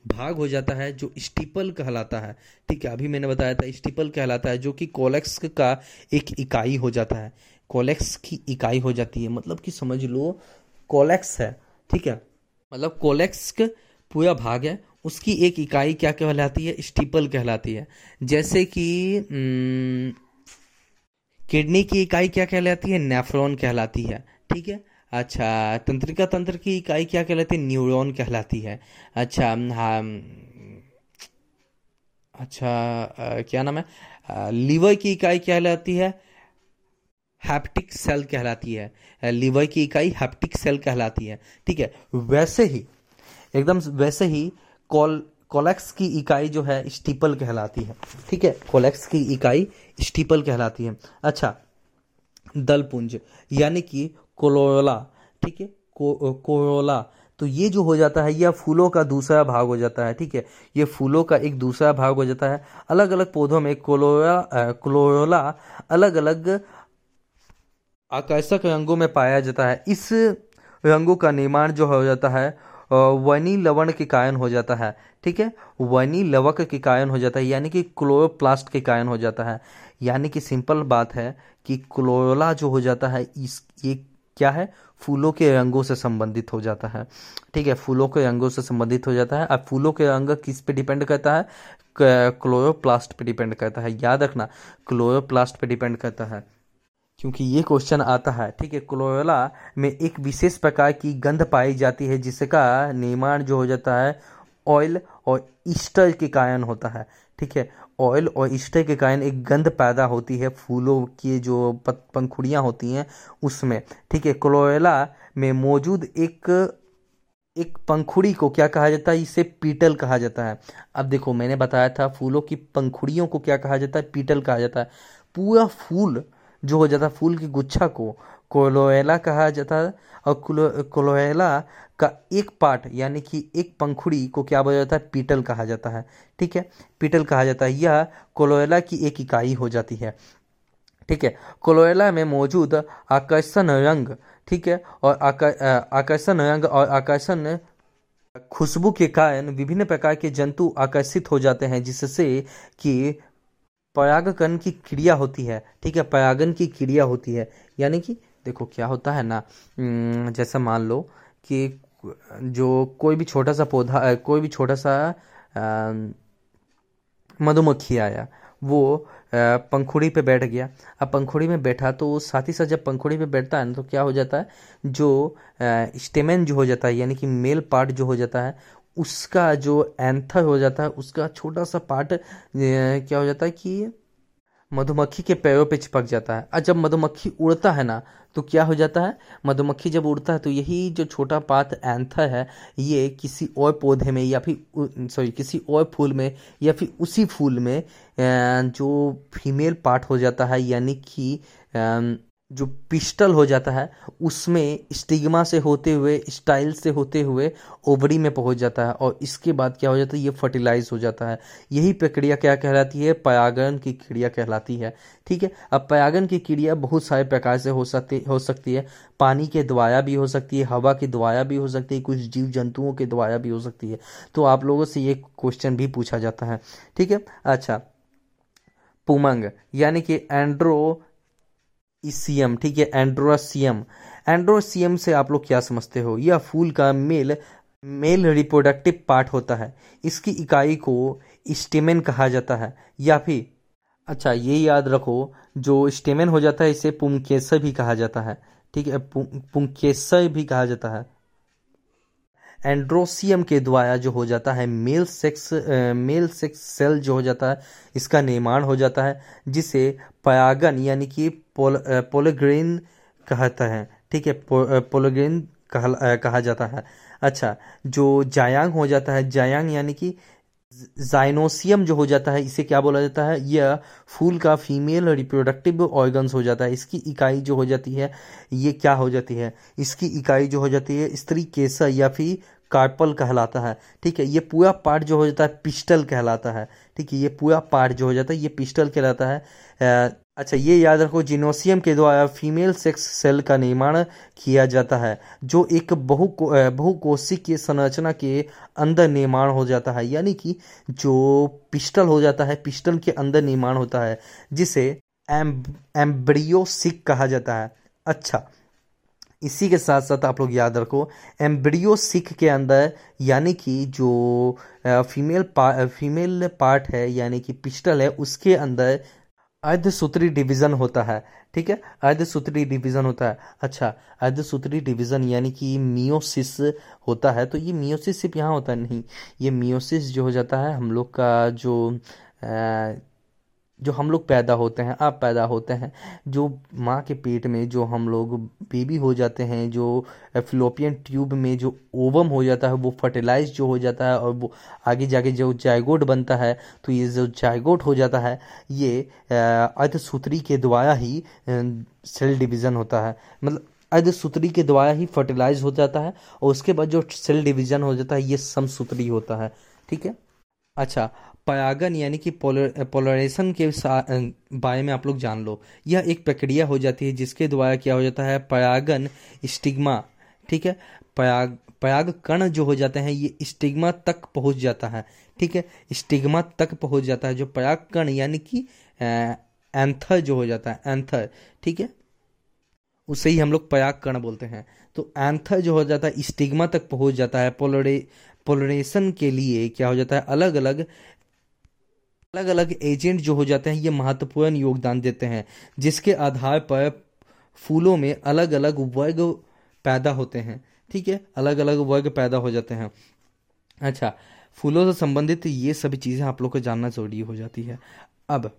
भाग हो जाता है जो स्टीपल कहलाता है। ठीक है? अभी मैंने बताया था, स्टीपल कहलाता है जो कि कोलेक्स का एक इकाई हो जाता है। कोलेक्स की इकाई हो जाती है। मतलब कि समझ लो, कोलेक्स है। ठीक है? मतलब कोलेक्स पूरा भाग है उसकी एक इकाई क्या कहलाती है? स्टीपल कहलाती है। जैसे कि किडनी की इकाई क्या कहलाती है? नेफ्रॉन कहलाती है। ठीक है? अच्छा तंत्रिका तंत्र की इकाई क्या कहलाती है? न्यूरॉन कहलाती है। अच्छा हाँ अच्छा आ, क्या नाम है? लीवर की इकाई क्या कहलाती है? हैप्टिक सेल कहलाती है लीवर की इकाई हैप्टिक सेल कहलाती है। ठीक है वैसे ही एकदम वैसे ही कॉल कोलेक्स की इकाई जो है स्टीपल कहलाती है। ठीक है कोलेक्स की इकाई स्टीपल कहलाती है। अच्छा दलपुंज यानी कि कोलोला। ठीक है को, कोरोला। तो ये जो हो जाता है यह फूलों का दूसरा भाग हो जाता है। ठीक है ये फूलों का एक दूसरा भाग हो जाता है। अलग अलग पौधों में कोलोरा क्लोरोला अलग अलग आकर्षक रंगों में पाया जाता है। इस रंगों का निर्माण जो हो जाता है वनी लवण के कारण हो जाता है। ठीक है? वनी लवक के कारण हो जाता है, यानी कि क्लोरोप्लास्ट के कारण हो जाता है। यानी कि सिंपल बात है कि क्लोरोला जो हो जाता है, इस, ये क्या है? फूलों के रंगों से संबंधित हो जाता है। ठीक है? फूलों के रंगों से संबंधित हो जाता है। अब फूलों के रंग किस पे डिपेंड करता है? क्लोरोप्लास्ट पे डिपेंड करता है। याद रखना, क्लोरोप्लास्ट पे डिपेंड करता है। क्योंकि ये क्वेश्चन आता है, ठीक है? क्लोरोला में एक विशेष प्रकार की गंध पाई जाती है, जिसका निर्माण जो हो जाता है ऑयल और ईस्टर के कारण होता है, ठीक है? ऑयल और ईस्टर के कारण एक गंध पैदा होती है, फूलों की जो पंखुड़ियाँ होती हैं, उसमें, ठीक है? क्लोरेला में मौजूद एक एक पंखुड़ी को क्या कहा जाता है? इसे पीटल कहा जाता है। अब देखो, मैंने बताया था, फूलों की पंखुड़ियों को क्या कहा जाता है? पीटल कहा जाता है। पूरा फूल जो हो जाता फूल की गुच्छा को, कोलोएला कहा जाता, और कोलोएला का एक पार्ट, यानी कि एक पंखुड़ी को क्या बोला जाता है? पीटल कहा जाता है। ठीक है? पीटल कहा जाता है। यह कोलोएला की एक इकाई हो जाती है। ठीक है? कोलोरेला में मौजूद आकर्षण रंग, ठीक है? और आकर्षण रंग और आकर्षण खुशबू के कारण विभिन्न प्रकार के जंतु आकर्षित हो जाते हैं, जिससे कि परागकण की क्रिया होती है, ठीक है परागन की क्रिया होती है। यानी कि देखो क्या होता है ना जैसा मान लो कि जो कोई भी छोटा सा पौधा कोई भी छोटा सा मधुमक्खी आया, वो पंखुड़ी पे बैठ गया। अब पंखुड़ी में बैठा तो साथ ही साथ जब पंखुड़ी पे बैठता है ना तो क्या हो जाता है? जो स्टेमेन जो हो जाता है, यानी कि मेल पार्ट जो हो जाता है उसका जो एंथर हो जाता है, उसका छोटा सा पार्ट क्या हो जाता है कि मधुमक्खी के पैरों पे चिपक जाता है। और जब मधुमक्खी उड़ता है ना तो क्या हो जाता है? मधुमक्खी जब उड़ता है तो यही जो छोटा पात एंथर है, ये किसी और पौधे में या फिर सॉरी किसी और फूल में या फिर उसी फूल में जो फीमेल पार्ट हो जाता है, यानी कि जो पिस्टल हो जाता है, उसमें स्टिग्मा से होते हुए, स्टाइल से होते हुए ओवरी में पहुँच जाता है और इसके बाद क्या हो जाता है, ये फर्टिलाइज हो जाता है। यही प्रक्रिया क्या कहलाती है? पयागन की क्रिया कहलाती है। ठीक है? अब पयागन की क्रिया बहुत सारे प्रकार से हो सकती हो सकती है। पानी के द्वारा भी हो सकती है, हवा के द्वारा भी हो सकती है, कुछ जीव जंतुओं के द्वारा भी हो सकती है। तो आप लोगों से ये क्वेश्चन भी पूछा जाता है। ठीक है? अच्छा। पुमंग, यानी कि एंड्रो इसियम ठीक है? एंड्रोसियम एंड्रोसियम से आप लोग क्या समझते हो? यह फूल का मेल मेल रिप्रोडक्टिव पार्ट होता है। इसकी इकाई को स्टेमेन कहा जाता है। या फिर अच्छा ये याद रखो, जो स्टेमेन हो जाता है, इसे पुंकेसर भी कहा जाता है। ठीक है? पुंकेसर भी कहा जाता है। एंड्रोसियम के द्वारा जो हो जाता है male sex male sex cell जो हो जाता है इसका निर्माण हो जाता है जिसे पयागन यानी कि पोल, पोलोग्रेन कहता है। ठीक है पो, पोलोग्रेन कहा, कहा जाता है। अच्छा जो जायांग हो जाता है जायांग यानी कि जाइनोसियम जो हो जाता है, इसे क्या बोला जाता है? यह फूल का फीमेल रिप्रोडक्टिव ऑर्गन्स हो जाता है। इसकी इकाई जो हो जाती है, ये क्या हो जाती है? इसकी इकाई जो हो जाती है, स्त्री केसर या फिर कार्पल कहलाता है। ठीक है, ये पूरा पार्ट जो हो जाता है पिस्टल कहलाता है। ठीक है, ये पूरा पार्ट जो हो जाता है, ये पिस्टल कहलाता है। अच्छा ये याद रखो जिनोसियम के द्वारा फीमेल सेक्स सेल का निर्माण किया जाता है जो एक बहु बहुकोशिकीय संरचना के अंदर निर्माण हो जाता है यानी कि जो पिस्टल हो जाता है पिस्टल के अंदर निर्माण होता है जिसे एम एम्ब्रियोसिक कहा जाता है। अच्छा इसी के साथ साथ आप लोग याद रखो एम्ब्रियो सिक के अंदर यानी कि जो फीमेल पा, फीमेल पार्ट है यानी कि पिस्टल है उसके अंदर अर्धसूत्री डिवीज़न होता है ठीक है? अर्धसूत्री डिवीज़न होता है। अच्छा अर्धसूत्री डिवीज़न यानी कि मियोसिस होता है तो ये मियोसिस सिर्फ़ यहाँ होता है नहीं ये मियोसिस जो हो जाता है हम लोग का जो आ, जो हम लोग पैदा होते हैं, आप पैदा होते हैं, जो माँ के पेट में जो हम लोग बेबी हो जाते हैं, जो फिलोपियन ट्यूब में जो ओवम हो जाता है, वो फर्टिलाइज जो हो जाता है और वो आगे जाके जो जायगोट बनता है तो ये जो जायगोट हो जाता है, ये अर्धसूत्री के द्वारा ही सेल डिवीज़न होता है। मतलब अर्धसूत्री के द्वारा ही फर्टिलाइज हो जाता है और उसके बाद जो सेल डिवीज़न हो जाता है, ये समसूत्री होता है। ठीक है? अच्छा परागन यानी कि पोलराइजेशन के बारे में आप लोग जान लो। यह एक प्रक्रिया हो जाती है जिसके द्वारा क्या हो जाता है? परागन स्टिग्मा, ठीक है? पराग पराग कण जो हो जाते हैं, ये स्टिग्मा तक पहुँच जाता है, ठीक है? स्टिग्मा तक पहुँच जाता है, जो पराग कण यानी कि एंथर जो हो जाता है, एंथर, ठीक है? उसे ही हम लोग पराग कण बोलते हैं। तो एंथर जो हो जाता है, स्टिग्मा तक पहुँच जाता है। पोलरे, पोलरेशन के लिए क्या हो जाता है? अलग अलग अलग अलग एजेंट जो हो जाते हैं, ये महत्वपूर्ण योगदान देते हैं, जिसके आधार पर फूलों में अलग अलग वर्ग पैदा होते हैं। ठीक है? अलग अलग वर्ग पैदा हो जाते हैं। अच्छा फूलों से संबंधित ये सभी चीज़ें आप लोग को जानना ज़रूरी हो जाती है। अब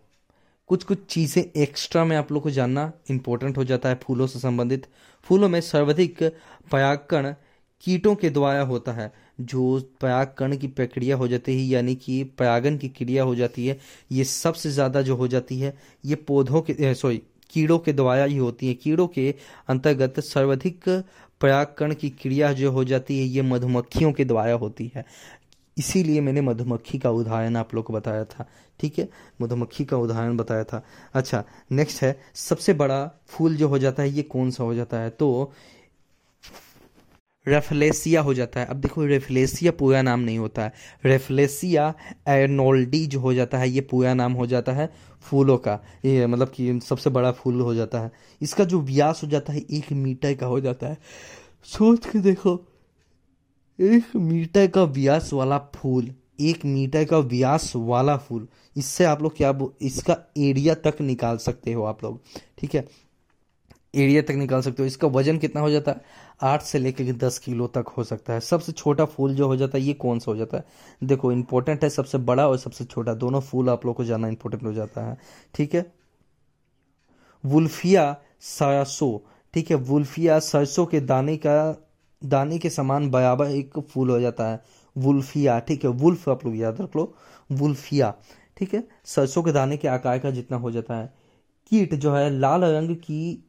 कुछ कुछ चीज़ें एक्स्ट्रा में आप लोग को जानना इंपॉर्टेंट हो जाता है फूलों से संबंधित। फूलों में सर्वाधिक परागकण कीटों के द्वारा होता है, जो परागकण की प्रक्रिया हो जाती है, यानी कि परागन की क्रिया हो जाती है, ये सबसे ज़्यादा जो हो जाती है, ये पौधों के सॉरी कीड़ों के द्वारा ही होती है। कीड़ों के अंतर्गत सर्वाधिक परागकण की क्रिया जो हो जाती है, ये मधुमक्खियों के द्वारा होती है। इसीलिए मैंने मधुमक्खी का उदाहरण आप लोग को बताया था, ठीक है? मधुमक्खी का उदाहरण बताया था। अच्छा नेक्स्ट है, सबसे बड़ा फूल जो हो जाता है, ये कौन सा हो जाता है? तो रेफलेसिया हो जाता है। अब देखो, रेफलेसिया पूरा नाम नहीं होता है। रेफलेसिया एनोल्डी जो हो जाता है, ये पूरा नाम हो जाता है फूलों का। ये मतलब कि सबसे बड़ा फूल हो जाता है। इसका जो व्यास हो जाता है, एक मीटर का हो जाता है। सोच के देखो, एक मीटर का व्यास वाला फूल, एक मीटर का व्यास वाला फूल, इससे आप लोग क्या इसका एरिया तक निकाल सकते हो आप लोग। ठीक है? एरिया तक निकाल सकते हो। इसका वज़न कितना हो जाता है? आठ से लेकर दस किलो तक हो सकता है। सबसे छोटा फूल जो हो जाता है, ये कौन सा हो जाता है? देखो इंपॉर्टेंट है, सबसे बड़ा और सबसे छोटा। दोनों फूल आप लोग को जाना इंपॉर्टेंट हो जाता है। ठीक है? वुल्फिया सरसो। ठीक है, वुल्फिया सरसों के दाने का, दाने के समान बराबर एक फूल हो जाता है। वुल्फिया। ठीक है, वुल्फ आप लोग याद रख लो। वुल्फिया। ठीक है, सरसों के दाने के आकार का जितना हो जाता है। कीट जो है, लाल रंग की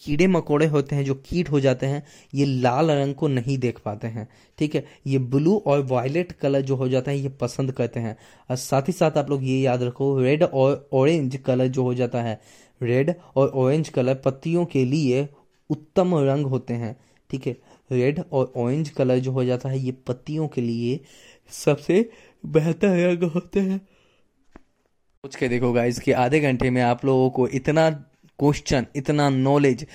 कीड़े मकोड़े होते हैं, जो कीट हो जाते हैं, ये लाल रंग को नहीं देख पाते हैं। ठीक है? ये ब्लू और वायलेट कलर जो हो जाता है, ये पसंद करते हैं। और साथ ही साथ आप लोग ये याद रखो, रेड और ऑरेंज कलर जो हो जाता है, रेड और ऑरेंज कलर पत्तियों के लिए उत्तम रंग होते हैं। ठीक है? रेड और ऑरेंज कलर जो हो जाता है, ये पत्तियों के लिए सबसे बेहतर रंग होते हैं। सोच के देखो गाइस कि आधे घंटे में आप लोगों को इतना क्वेश्चन इतना नॉलेज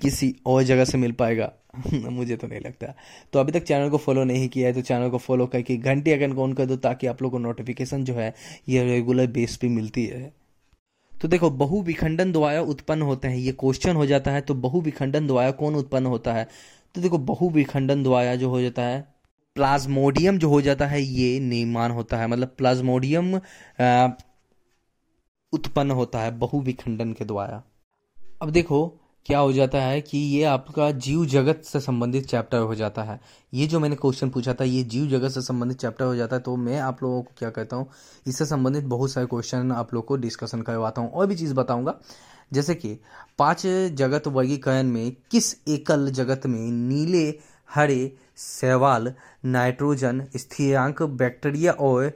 किसी और जगह से मिल पाएगा? [laughs] मुझे तो नहीं लगता। तो अभी तक चैनल को फॉलो नहीं किया है तो चैनल को फॉलो करके घंटी अगन ऑन कर दो ताकि आप लोग को नोटिफिकेशन जो है, ये रेगुलर बेस पे मिलती है तो देखो, बहु विखंडन द्वारा उत्पन्न होते हैं, ये क्वेश्चन हो जाता है तो बहु विखंडन द्वारा कौन उत्पन्न होता है? तो देखो, बहु विखंडन द्वारा जो हो जाता है प्लाज्मोडियम जो हो जाता है, ये निर्माण होता है। मतलब प्लाज्मोडियम उत्पन्न होता है बहु विखंडन के द्वारा। अब देखो, क्या हो जाता है कि ये आपका जीव जगत से संबंधित चैप्टर हो जाता है। ये जो मैंने क्वेश्चन पूछा था, ये जीव जगत से संबंधित चैप्टर हो जाता है तो मैं आप लोगों को क्या कहता हूँ, इससे संबंधित बहुत सारे क्वेश्चन आप लोग को डिस्कशन करवाता हूँ। और भी चीज़ बताऊँगा। जैसे कि, पाँच जगत वर्गीकरण में किस एकल जगत में नीले, हरे सवाल नाइट्रोजन, स्थिरांक, बैक्टीरिया और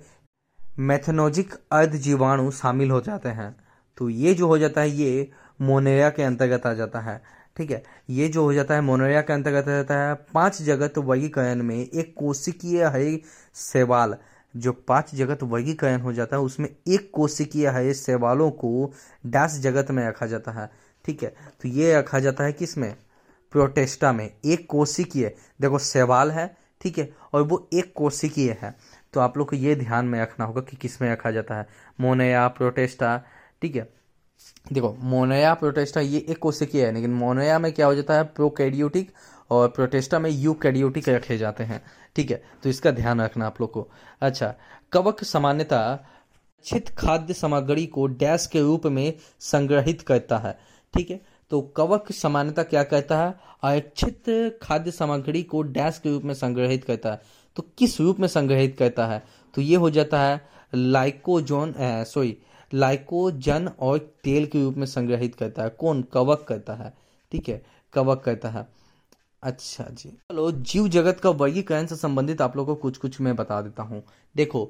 मैथनोजिक अर्ध जीवाणु शामिल हो जाते हैं। तो ये जो हो जाता है, ये मोनेरिया के अंतर्गत आ जाता है। ठीक है? ये जो हो जाता है, मोनेरिया के अंतर्गत आ जाता है पाँच जगत वर्गीकरण में एक कोशिकीय हरे सेवाल जो पाँच जगत वर्गीकरण हो जाता है, उसमें एक कोशिकीय हरे सेवालों को डैश जगत में रखा जाता है। ठीक है? तो ये रखा जाता है किसमें? प्रोटेस्टा में। एक कोशिकीय, देखो सेवाल है, ठीक है? और वो एक कोशिकीय है। तो आप लोग को ये ध्यान में रखना होगा कि किसमें रखा जाता है। मोनया प्रोटेस्टा, ठीक है? देखो, मोनया प्रोटेस्टा, ये एक कोशिकीय है, लेकिन मोनया में क्या हो जाता है, प्रोकैरियोटिक और प्रोटेस्टा में यू कैरियोटिक रखे जाते हैं, ठीक है? तो इसका ध्यान रखना आप लोग को। अच्छा कवक सामान्यता अच्छित खाद्य सामग्री को डैश के रूप में संग्रहित करता है, ठीक है? तो कवक सामान्यता क्या कहता है? अच्छित खाद्य सामग्री को डैश के रूप में संग्रहित करता है। तो किस रूप में संग्रहित करता है? तो ये हो जाता है लाइकोजोन सॉरी लाइकोजन और तेल के रूप में संग्रहित करता है। कौन? कवक करता है। ठीक है? कवक करता है। अच्छा जी। चलो जीव जगत का वर्गीकरण से संबंधित आप लोगों को कुछ कुछ मैं बता देता हूँ। देखो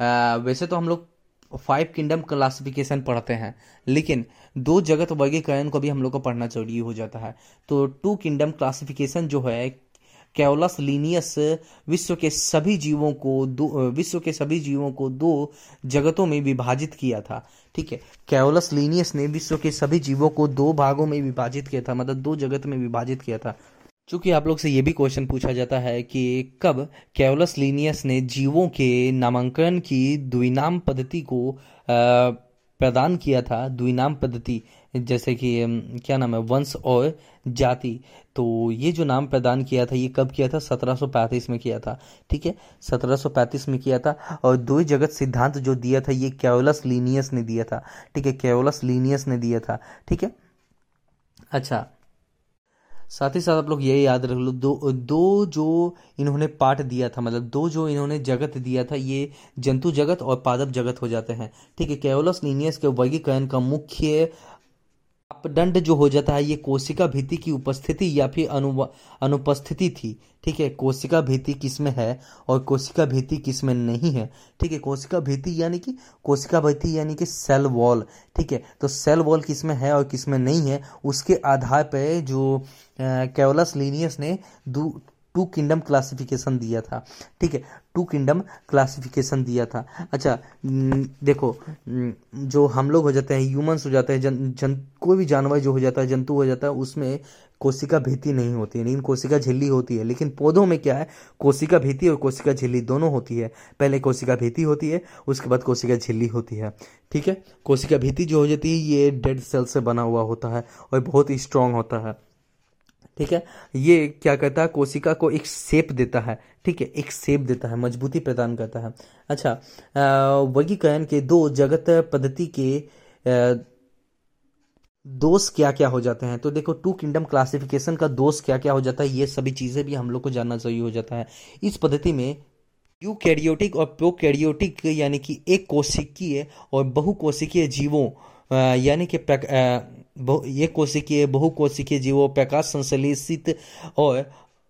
आ, वैसे तो हम लोग फाइव किंगडम क्लासिफिकेशन पढ़ते हैं लेकिन दो जगत वर्गीकरण को भी हम लोग को पढ़ना ज़रूरी हो जाता है। तो टू किंगडम क्लासिफिकेशन जो है कैवलस लीनियस विश्व के सभी जीवों को दो विश्व के सभी जीवों को दो जगतों में विभाजित किया था। ठीक है? कैवलस लीनियस ने विश्व के सभी जीवों को दो भागों में विभाजित किया था मतलब दो जगत में विभाजित किया था। चूँकि आप लोग से ये भी क्वेश्चन पूछा जाता है कि कब कैलस लीनियस ने जीवों के नामांकन की द्विनाम पद्धति को प्रदान किया था, द्विनाम पद्धति, जैसे कि क्या नाम है, वंश और जाति। तो ये जो नाम प्रदान किया था, ये कब किया था? 1735 में किया था। ठीक है? 1735 में किया था। और दो जगत सिद्धांत जो दिया था, ये कैवलस लीनियस ने दिया था। ठीक है? कैवलस लीनियस ने दिया था। ठीक है? अच्छा। साथ ही साथ आप लोग ये याद रख लो, दो दो जो इन्होंने पाठ दिया था मतलब दो जो इन्होंने जगत दिया था, ये जंतु जगत और पादप जगत हो जाते हैं। ठीक है? कैवलस लीनियस के वर्गीकरण का मुख्य मापदंड जो हो जाता है, ये कोशिका भित्ति की उपस्थिति या फिर अनु, अनुपस्थिति थी, ठीक है? कोशिका भीति किसमें है और कोशिका भीति किसमें नहीं है? ठीक है, कोशिका भीति यानी कि, कोशिका भीति यानी कि सेल वॉल, ठीक है? तो सेल वॉल किसमें है और किसमें नहीं है, उसके आधार पर जो कैवलस लीनियस ने टू किंगडम क्लासिफिकेशन दिया था। ठीक है, टू किंगडम क्लासिफिकेशन दिया था। अच्छा देखो जो हम लोग हो जाते हैं, ह्यूमंस हो जाते हैं, जन जन, कोई भी जानवर जो हो जाता है, जंतु हो जाता है, उसमें कोशिका भीति नहीं होती है, लेकिन कोशिका झिल्ली होती है। लेकिन पौधों में क्या है, कोशिका भीति और कोशिका झिल्ली दोनों होती है। पहले कोशिका भीति होती है, उसके बाद कोशिका झिल्ली होती है। ठीक है, कोशिका भीति जो हो जाती है, ये डेड सेल से बना हुआ होता है और बहुत ही स्ट्रांग होता है। ठीक है? ये क्या करता है? कोशिका को एक शेप देता है। ठीक है? एक शेप देता है, मजबूती प्रदान करता है। अच्छा वर्गीकरण के दो जगत पद्धति के दोष क्या क्या हो जाते हैं? तो देखो टू किंगडम क्लासिफिकेशन का दोष क्या क्या हो जाता है, ये सभी चीज़ें भी हम लोग को जानना चाहिए हो जाता है। इस पद्धति में यू कैरियोटिक और प्रोकैरियोटिक यानी कि एक कोशिकीय और बहुकोशिकीय जीवों यानी कि ये कोशिकीय, बहुकोशिकीय जीवों प्रकाश संश्लेषित और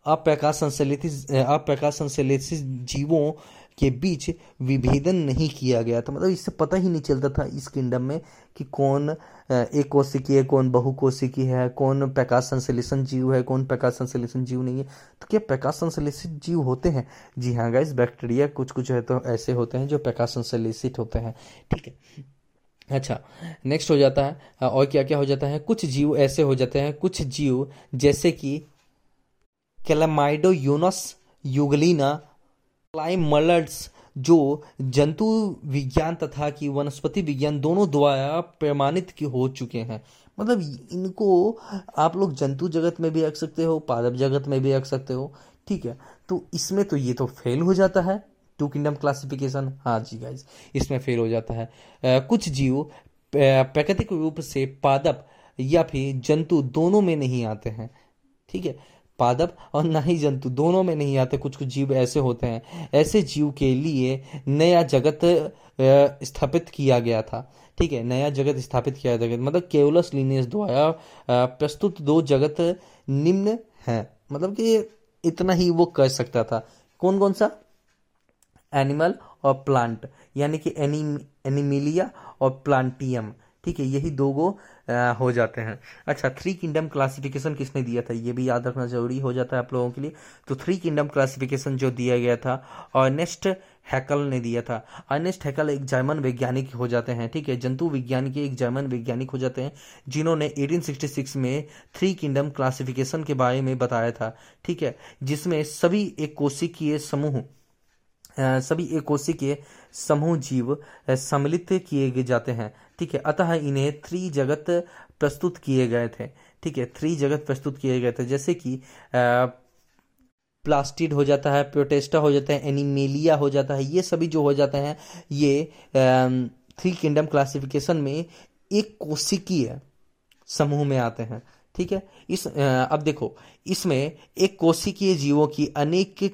अप्रकाश संश्लेषित अप्रकाश संश्लेषित जीवों के बीच विभेदन नहीं किया गया था। मतलब इससे पता ही नहीं चलता था इस किंगडम में कि कौन एक कोशिकीय कौन बहुकोशिकीय है, कौन प्रकाश संश्लेषण जीव है, कौन प्रकाश संश्लेषण जीव नहीं है। तो क्या प्रकाश संश्लेषित जीव होते हैं? जी हाँ गाइस बैक्टीरिया कुछ कुछ है तो ऐसे होते हैं जो प्रकाश संश्लेषित होते हैं। ठीक है। अच्छा नेक्स्ट हो जाता है और क्या क्या हो जाता है? कुछ जीव ऐसे हो जाते हैं, कुछ जीव जैसे कि कैलामाइडो यूनस युगलीना क्लाइमलड्स जो जंतु विज्ञान तथा कि वनस्पति विज्ञान दोनों द्वारा प्रमाणित की हो चुके हैं। मतलब इनको आप लोग जंतु जगत में भी रख सकते हो, पादप जगत में भी रख सकते हो, ठीक है? तो इसमें तो ये तो फेल हो जाता है। Two kingdom classification. हाँ जी गाइज़ इसमें फेल हो जाता है। कुछ जीव प्राकृतिक रूप से पादप या फिर जंतु दोनों में नहीं आते हैं। ठीक है? पादप और ना ही जंतु दोनों में नहीं आते, कुछ कुछ जीव ऐसे होते हैं। ऐसे जीव के लिए नया जगत स्थापित किया गया था। ठीक है? नया जगत स्थापित किया गया मतलब केवलस लीनियस द्वारा प्रस्तुत दो जगत निम्न है। मतलब कि इतना ही वो कर सकता था। कौन कौन सा? एनिमल और प्लांट, यानी कि एनी एनिमिलिया और प्लांटियम। ठीक है, यही दो गो हो जाते हैं। अच्छा थ्री किंगडम क्लासिफिकेशन किसने दिया था? ये भी याद रखना ज़रूरी हो जाता है आप लोगों के लिए। तो थ्री किंगडम क्लासिफिकेशन जो दिया गया था, अर्नेस्ट हैकल ने दिया था। अर्नेस्ट हैकल एक जर्मन वैज्ञानिक हो जाते हैं, ठीक है? जंतु विज्ञान के एक जर्मन वैज्ञानिक हो जाते हैं, जिन्होंने 1866 में थ्री किंगडम क्लासिफिकेशन के बारे में बताया था, ठीक है? जिसमें सभी एक कोशिकीय समूह सभी एक कोशिकीय समूह जीव सम्मिलित किए जाते हैं। ठीक है, अतः इन्हें थ्री जगत प्रस्तुत किए गए थे। ठीक है थ्री जगत प्रस्तुत किए गए थे। जैसे कि प्लास्टिड हो जाता है, प्रोटेस्टा हो जाता है, एनिमेलिया हो जाता है, ये सभी जो हो जाते हैं, ये थ्री किंगडम क्लासिफिकेशन में एक कोशिकीय समूह में आते हैं। ठीक है, इस अब देखो, इसमें एक कोशिकीय जीवों की अनेक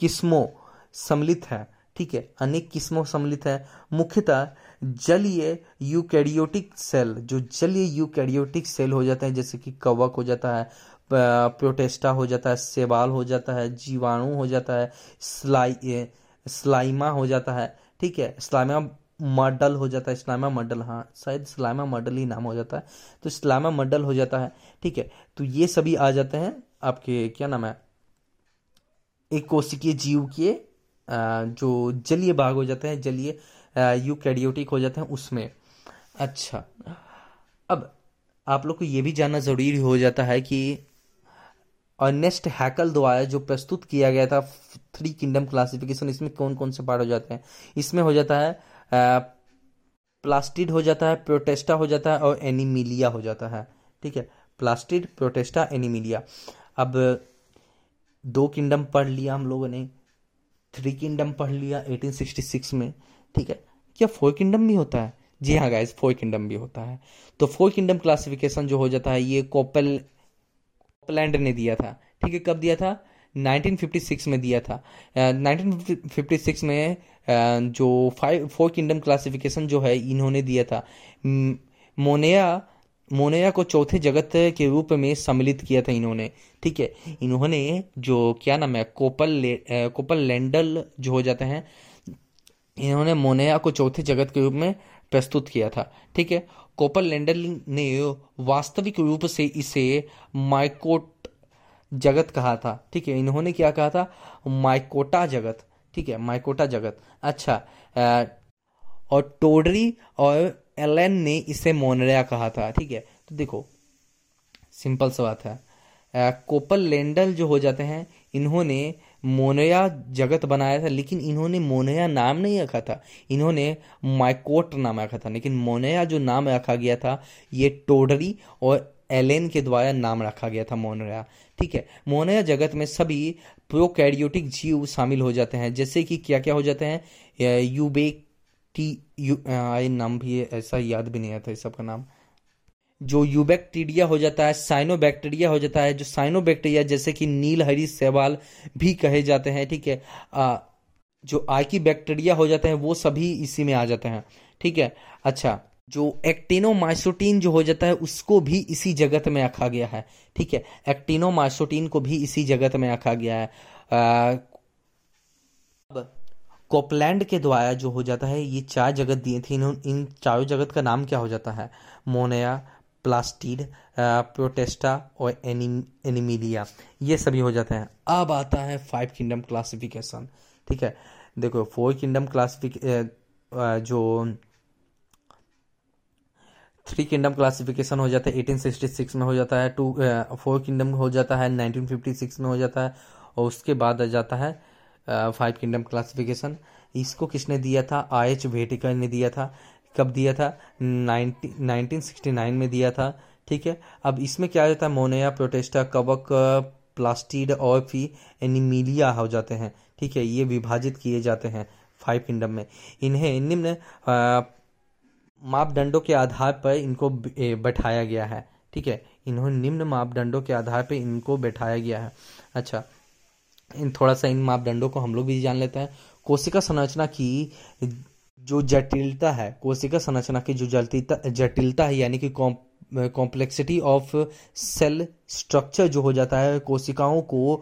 किस्मों सम्मिलित है, ठीक है? अनेक किस्मों सम्मिलित है। मुख्यतः जलीय यूकैरियोटिक सेल, जो जलीय यूकैरियोटिक सेल हो जाते हैं, जैसे कि कवक हो जाता है प्रोटेस्टा हो जाता है सेवाल हो जाता है, जीवाणु हो जाता है, स्लाई स्लाइमा हो जाता है, ठीक है? स्लाइमा मॉडल हो जाता है, स्लाइमा मॉडल हाँ शायद स्लाइमा मॉडल ही नाम हो जाता है। तो स्लाइमा मॉडल हो जाता है, ठीक है? तो ये सभी आ जाते हैं आपके, क्या नाम है? एक कोशिकीय जीव के जो जलीय भाग हो जाते हैं, जलीय यूकैरियोटिक हो जाते हैं, उसमें। अच्छा। अब आप लोग को ये भी जानना ज़रूरी हो जाता है कि अर्नेस्ट हैकल द्वारा जो प्रस्तुत किया गया था, थ्री किंगडम क्लासिफिकेशन, इसमें कौन कौन से पार्ट हो जाते हैं? इसमें हो जाता है प्लास्टिड हो जाता है, प्रोटेस्टा हो जाता है और एनिमिलिया हो जाता है। ठीक है? Plastid, Protista, Animalia. अब दो किंगडम पढ़ लिया हम लोगों ने। थ्री किंगडम पढ़ लिया 1866 में ठीक है? क्या फोर किंगडम भी होता है? जी हाँ गाइस फोर किंगडम भी होता है। तो फोर किंगडम क्लासिफिकेशन जो हो जाता है ये कोपल कोपलैंड ने दिया था। ठीक है कब दिया था? 1956 में दिया था। uh, 1956 में uh, जो फाइव फोर किंगडम क्लासिफिकेशन जो है इन्होंने दिया था। मोनिया मोनेया को चौथे जगत के रूप में सम्मिलित किया था इन्होंने ठीक है? इन्होंने जो क्या नाम है कोपल ले, कोपल लैंडल जो हो जाते हैं इन्होंने मोनेया को चौथे जगत के रूप में प्रस्तुत किया था ठीक है? कोपल लैंडल ने वास्तविक रूप से इसे माइकोट जगत कहा था ठीक है? इन्होंने क्या कहा था? माइकोटा जगत ठीक है? माइकोटा जगत। अच्छा आ, और टोडरी और एलन ने इसे मोनरिया कहा था, ठीक है? तो देखो, सिंपल सा बात है। कोपल लेंडल जो हो जाते हैं, इन्होंने मोनया जगत बनाया था, लेकिन इन्होंने मोनया नाम नहीं रखा था। इन्होंने माइकोट नाम रखा था, लेकिन मोनया जो नाम रखा गया था, ये टोडरी और एलेन के द्वारा नाम रखा गया था मोनया ठीक है? मोनया जगत में सभी प्रोकैरियोटिक जीव शामिल हो जाते हैं, जैसे कि क्या क्या हो जाते हैं? यूबेक टी यू आई नाम भी है ऐसा याद भी नहीं आता इस सब का नाम। जो यूबैक्टीरिया हो जाता है साइनोबैक्टीरिया हो जाता है जो साइनोबैक्टीरिया जैसे कि नील हरी सेवाल भी कहे जाते हैं ठीक है आ, जो आकी बैक्टीरिया हो जाते हैं वो सभी इसी में आ जाते हैं ठीक है। अच्छा जो एक्टिनोमाइसोटीन जो हो जाता है उसको भी इसी जगत में रखा गया है ठीक है। एक्टिनोमाइसोटीन को भी इसी जगत में रखा गया है। कोपलैंड के द्वारा जो हो जाता है, ये चार जगत दिए थे। इन चारों जगत का नाम क्या हो जाता है? मोनेया, प्लास्टिड प्रोटेस्टा और एनिमिलिया। ये सभी हो जाते हैं। अब आता है फाइव किंगडम क्लासिफिकेशन। ठीक है? देखो, फोर किंगडम क्लासिफिक जो थ्री किंगडम क्लासिफिकेशन हो जाता है 1866 में हो जाता है, टू फोर किंगडम हो जाता है 1956 में हो जाता है, और उसके बाद आ जाता है फाइव किंगडम क्लासिफिकेशन। इसको किसने दिया था? आई एच वेटिकर ने दिया था। कब दिया था? नाइनटीन सिक्सटी नाइन में दिया था। ठीक है? अब इसमें क्या जाता है? मोनेया, प्रोटेस्टा, कवक, प्लास्टिड और फिर एनिमिलिया हो जाते हैं। ठीक है? ये विभाजित किए जाते हैं फाइव किंगडम में। इन्हें निम्न मापदंडों के आधार पर इनको बैठाया गया है। ठीक है? इन्होंने निम्न मापदंडों के आधार पर इनको बैठाया गया है। अच्छा इन थोड़ा सा इन मापदंडों को हम लोग भी जान लेते हैं। कोशिका संरचना की जो जटिलता है, कोशिका संरचना की जो जटिलता जटिलता है, यानी कि कॉम्प्लेक्सिटी ऑफ़ सेल स्ट्रक्चर जो हो जाता है, कोशिकाओं को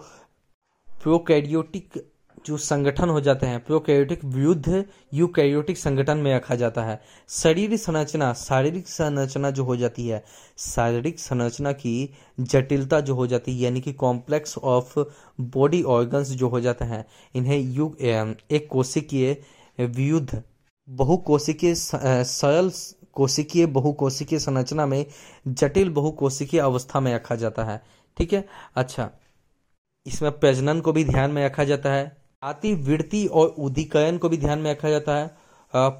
प्रोकैरियोटिक जो संगठन हो जाते हैं, प्रोकैरियोटिक विरुद्ध यूकैरियोटिक संगठन में रखा जाता है। शरीर संरचना, शारीरिक संरचना जो हो जाती है, शारीरिक संरचना की जटिलता जो हो जाती है, यानी कि कॉम्प्लेक्स ऑफ़ बॉडी ऑर्गन्स जो हो जाते हैं, इन्हें यू एक कोशिकीय वियुद्ध बहुकोशिकीय सरल कोशिकीय बहुकोशिकीय संरचना में जटिल बहुकोशिकीय अवस्था में रखा जाता है। ठीक है? अच्छा इसमें प्रजनन को भी ध्यान में रखा जाता है। आती वृद्धि और उदिकयन को भी ध्यान में रखा जाता है।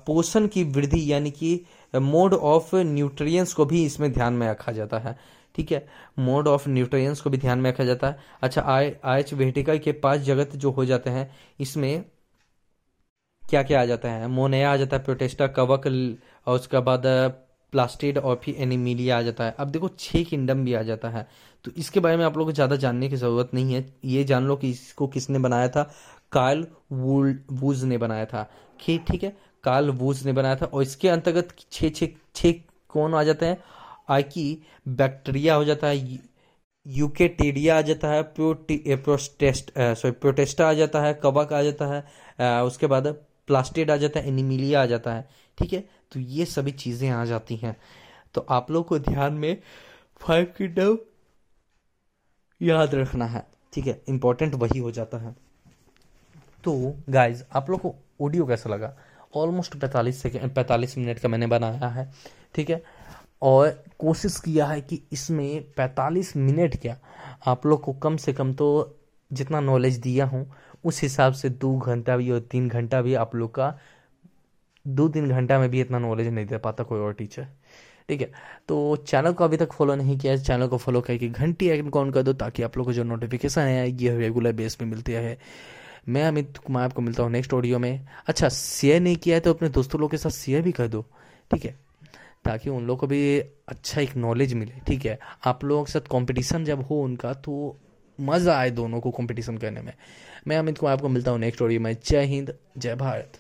पोषण की वृद्धि यानी कि मोड ऑफ़ न्यूट्रिएंट्स को भी इसमें ध्यान में रखा जाता है। ठीक है? मोड ऑफ़ न्यूट्रिएंट्स को भी ध्यान में रखा जाता है। अच्छा आई एच वेटिका के पाँच जगत जो हो जाते हैं, इसमें क्या क्या आ जाता है? मोनेया आ जाता है, प्रोटेस्टा, कवक और उसके बाद प्लास्टिड और फिर एनिमिलिया आ जाता है। अब देखो, छह किंगडम भी आ जाता है। तो इसके बारे में आप लोगों को ज़्यादा जानने की ज़रूरत नहीं है। ये जान लो कि इसको किसने बनाया था? कार्ल वूज ने बनाया था। ठीक है कार्ल वूज ने बनाया था और इसके अंतर्गत छः छः छः कौन आ जाते हैं? आकी बैक्टीरिया हो जाता है यूकेटेरिया आ जाता है प्रोटेस्ट सॉरी प्रोटेस्टा आ जाता है कबक आ जाता है आ, उसके बाद प्लास्टिड आ जाता है एनिमिलिया आ जाता है। ठीक है तो ये सभी चीज़ें आ जाती हैं। तो आप लोग को ध्यान में फाइव किंगडम याद रखना है। ठीक है इंपॉर्टेंट वही हो जाता है। तो गाइज़ आप लोग को ऑडियो कैसा लगा? ऑलमोस्ट पैंतालीस सेकेंड पैंतालीस मिनट का मैंने बनाया है, ठीक है? और कोशिश किया है कि इसमें पैंतालीस मिनट क्या? आप लोग को कम से कम तो जितना नॉलेज दिया हूँ, उस हिसाब से दो घंटा भी और तीन घंटा भी आप लोग का, दो तीन घंटा में भी इतना नॉलेज नहीं दे पाता कोई और टीचर ठीक है? तो चैनल को अभी तक फॉलो नहीं किया है चैनल को फॉलो करके घंटी आइकन ऑन कर दो ताकि आप लोग को जो नोटिफिकेशन है, ये रेगुलर बेस पे मिलती है मैं, अमित कुमार, आपको मिलता हूँ नेक्स्ट ऑडियो में। अच्छा शेयर नहीं किया है तो अपने दोस्तों लोग के साथ शेयर भी कर दो, ठीक है? ताकि उन लोग को भी अच्छा एक नॉलेज मिले, ठीक है? आप लोगों के साथ कॉम्पिटिशन जब हो उनका तो मज़ा आए दोनों को कॉम्पिटिशन करने में। मैं, अमित कुमार, आपको मिलता हूँ नेक्स्ट ऑडियो में। जय हिंद, जय भारत।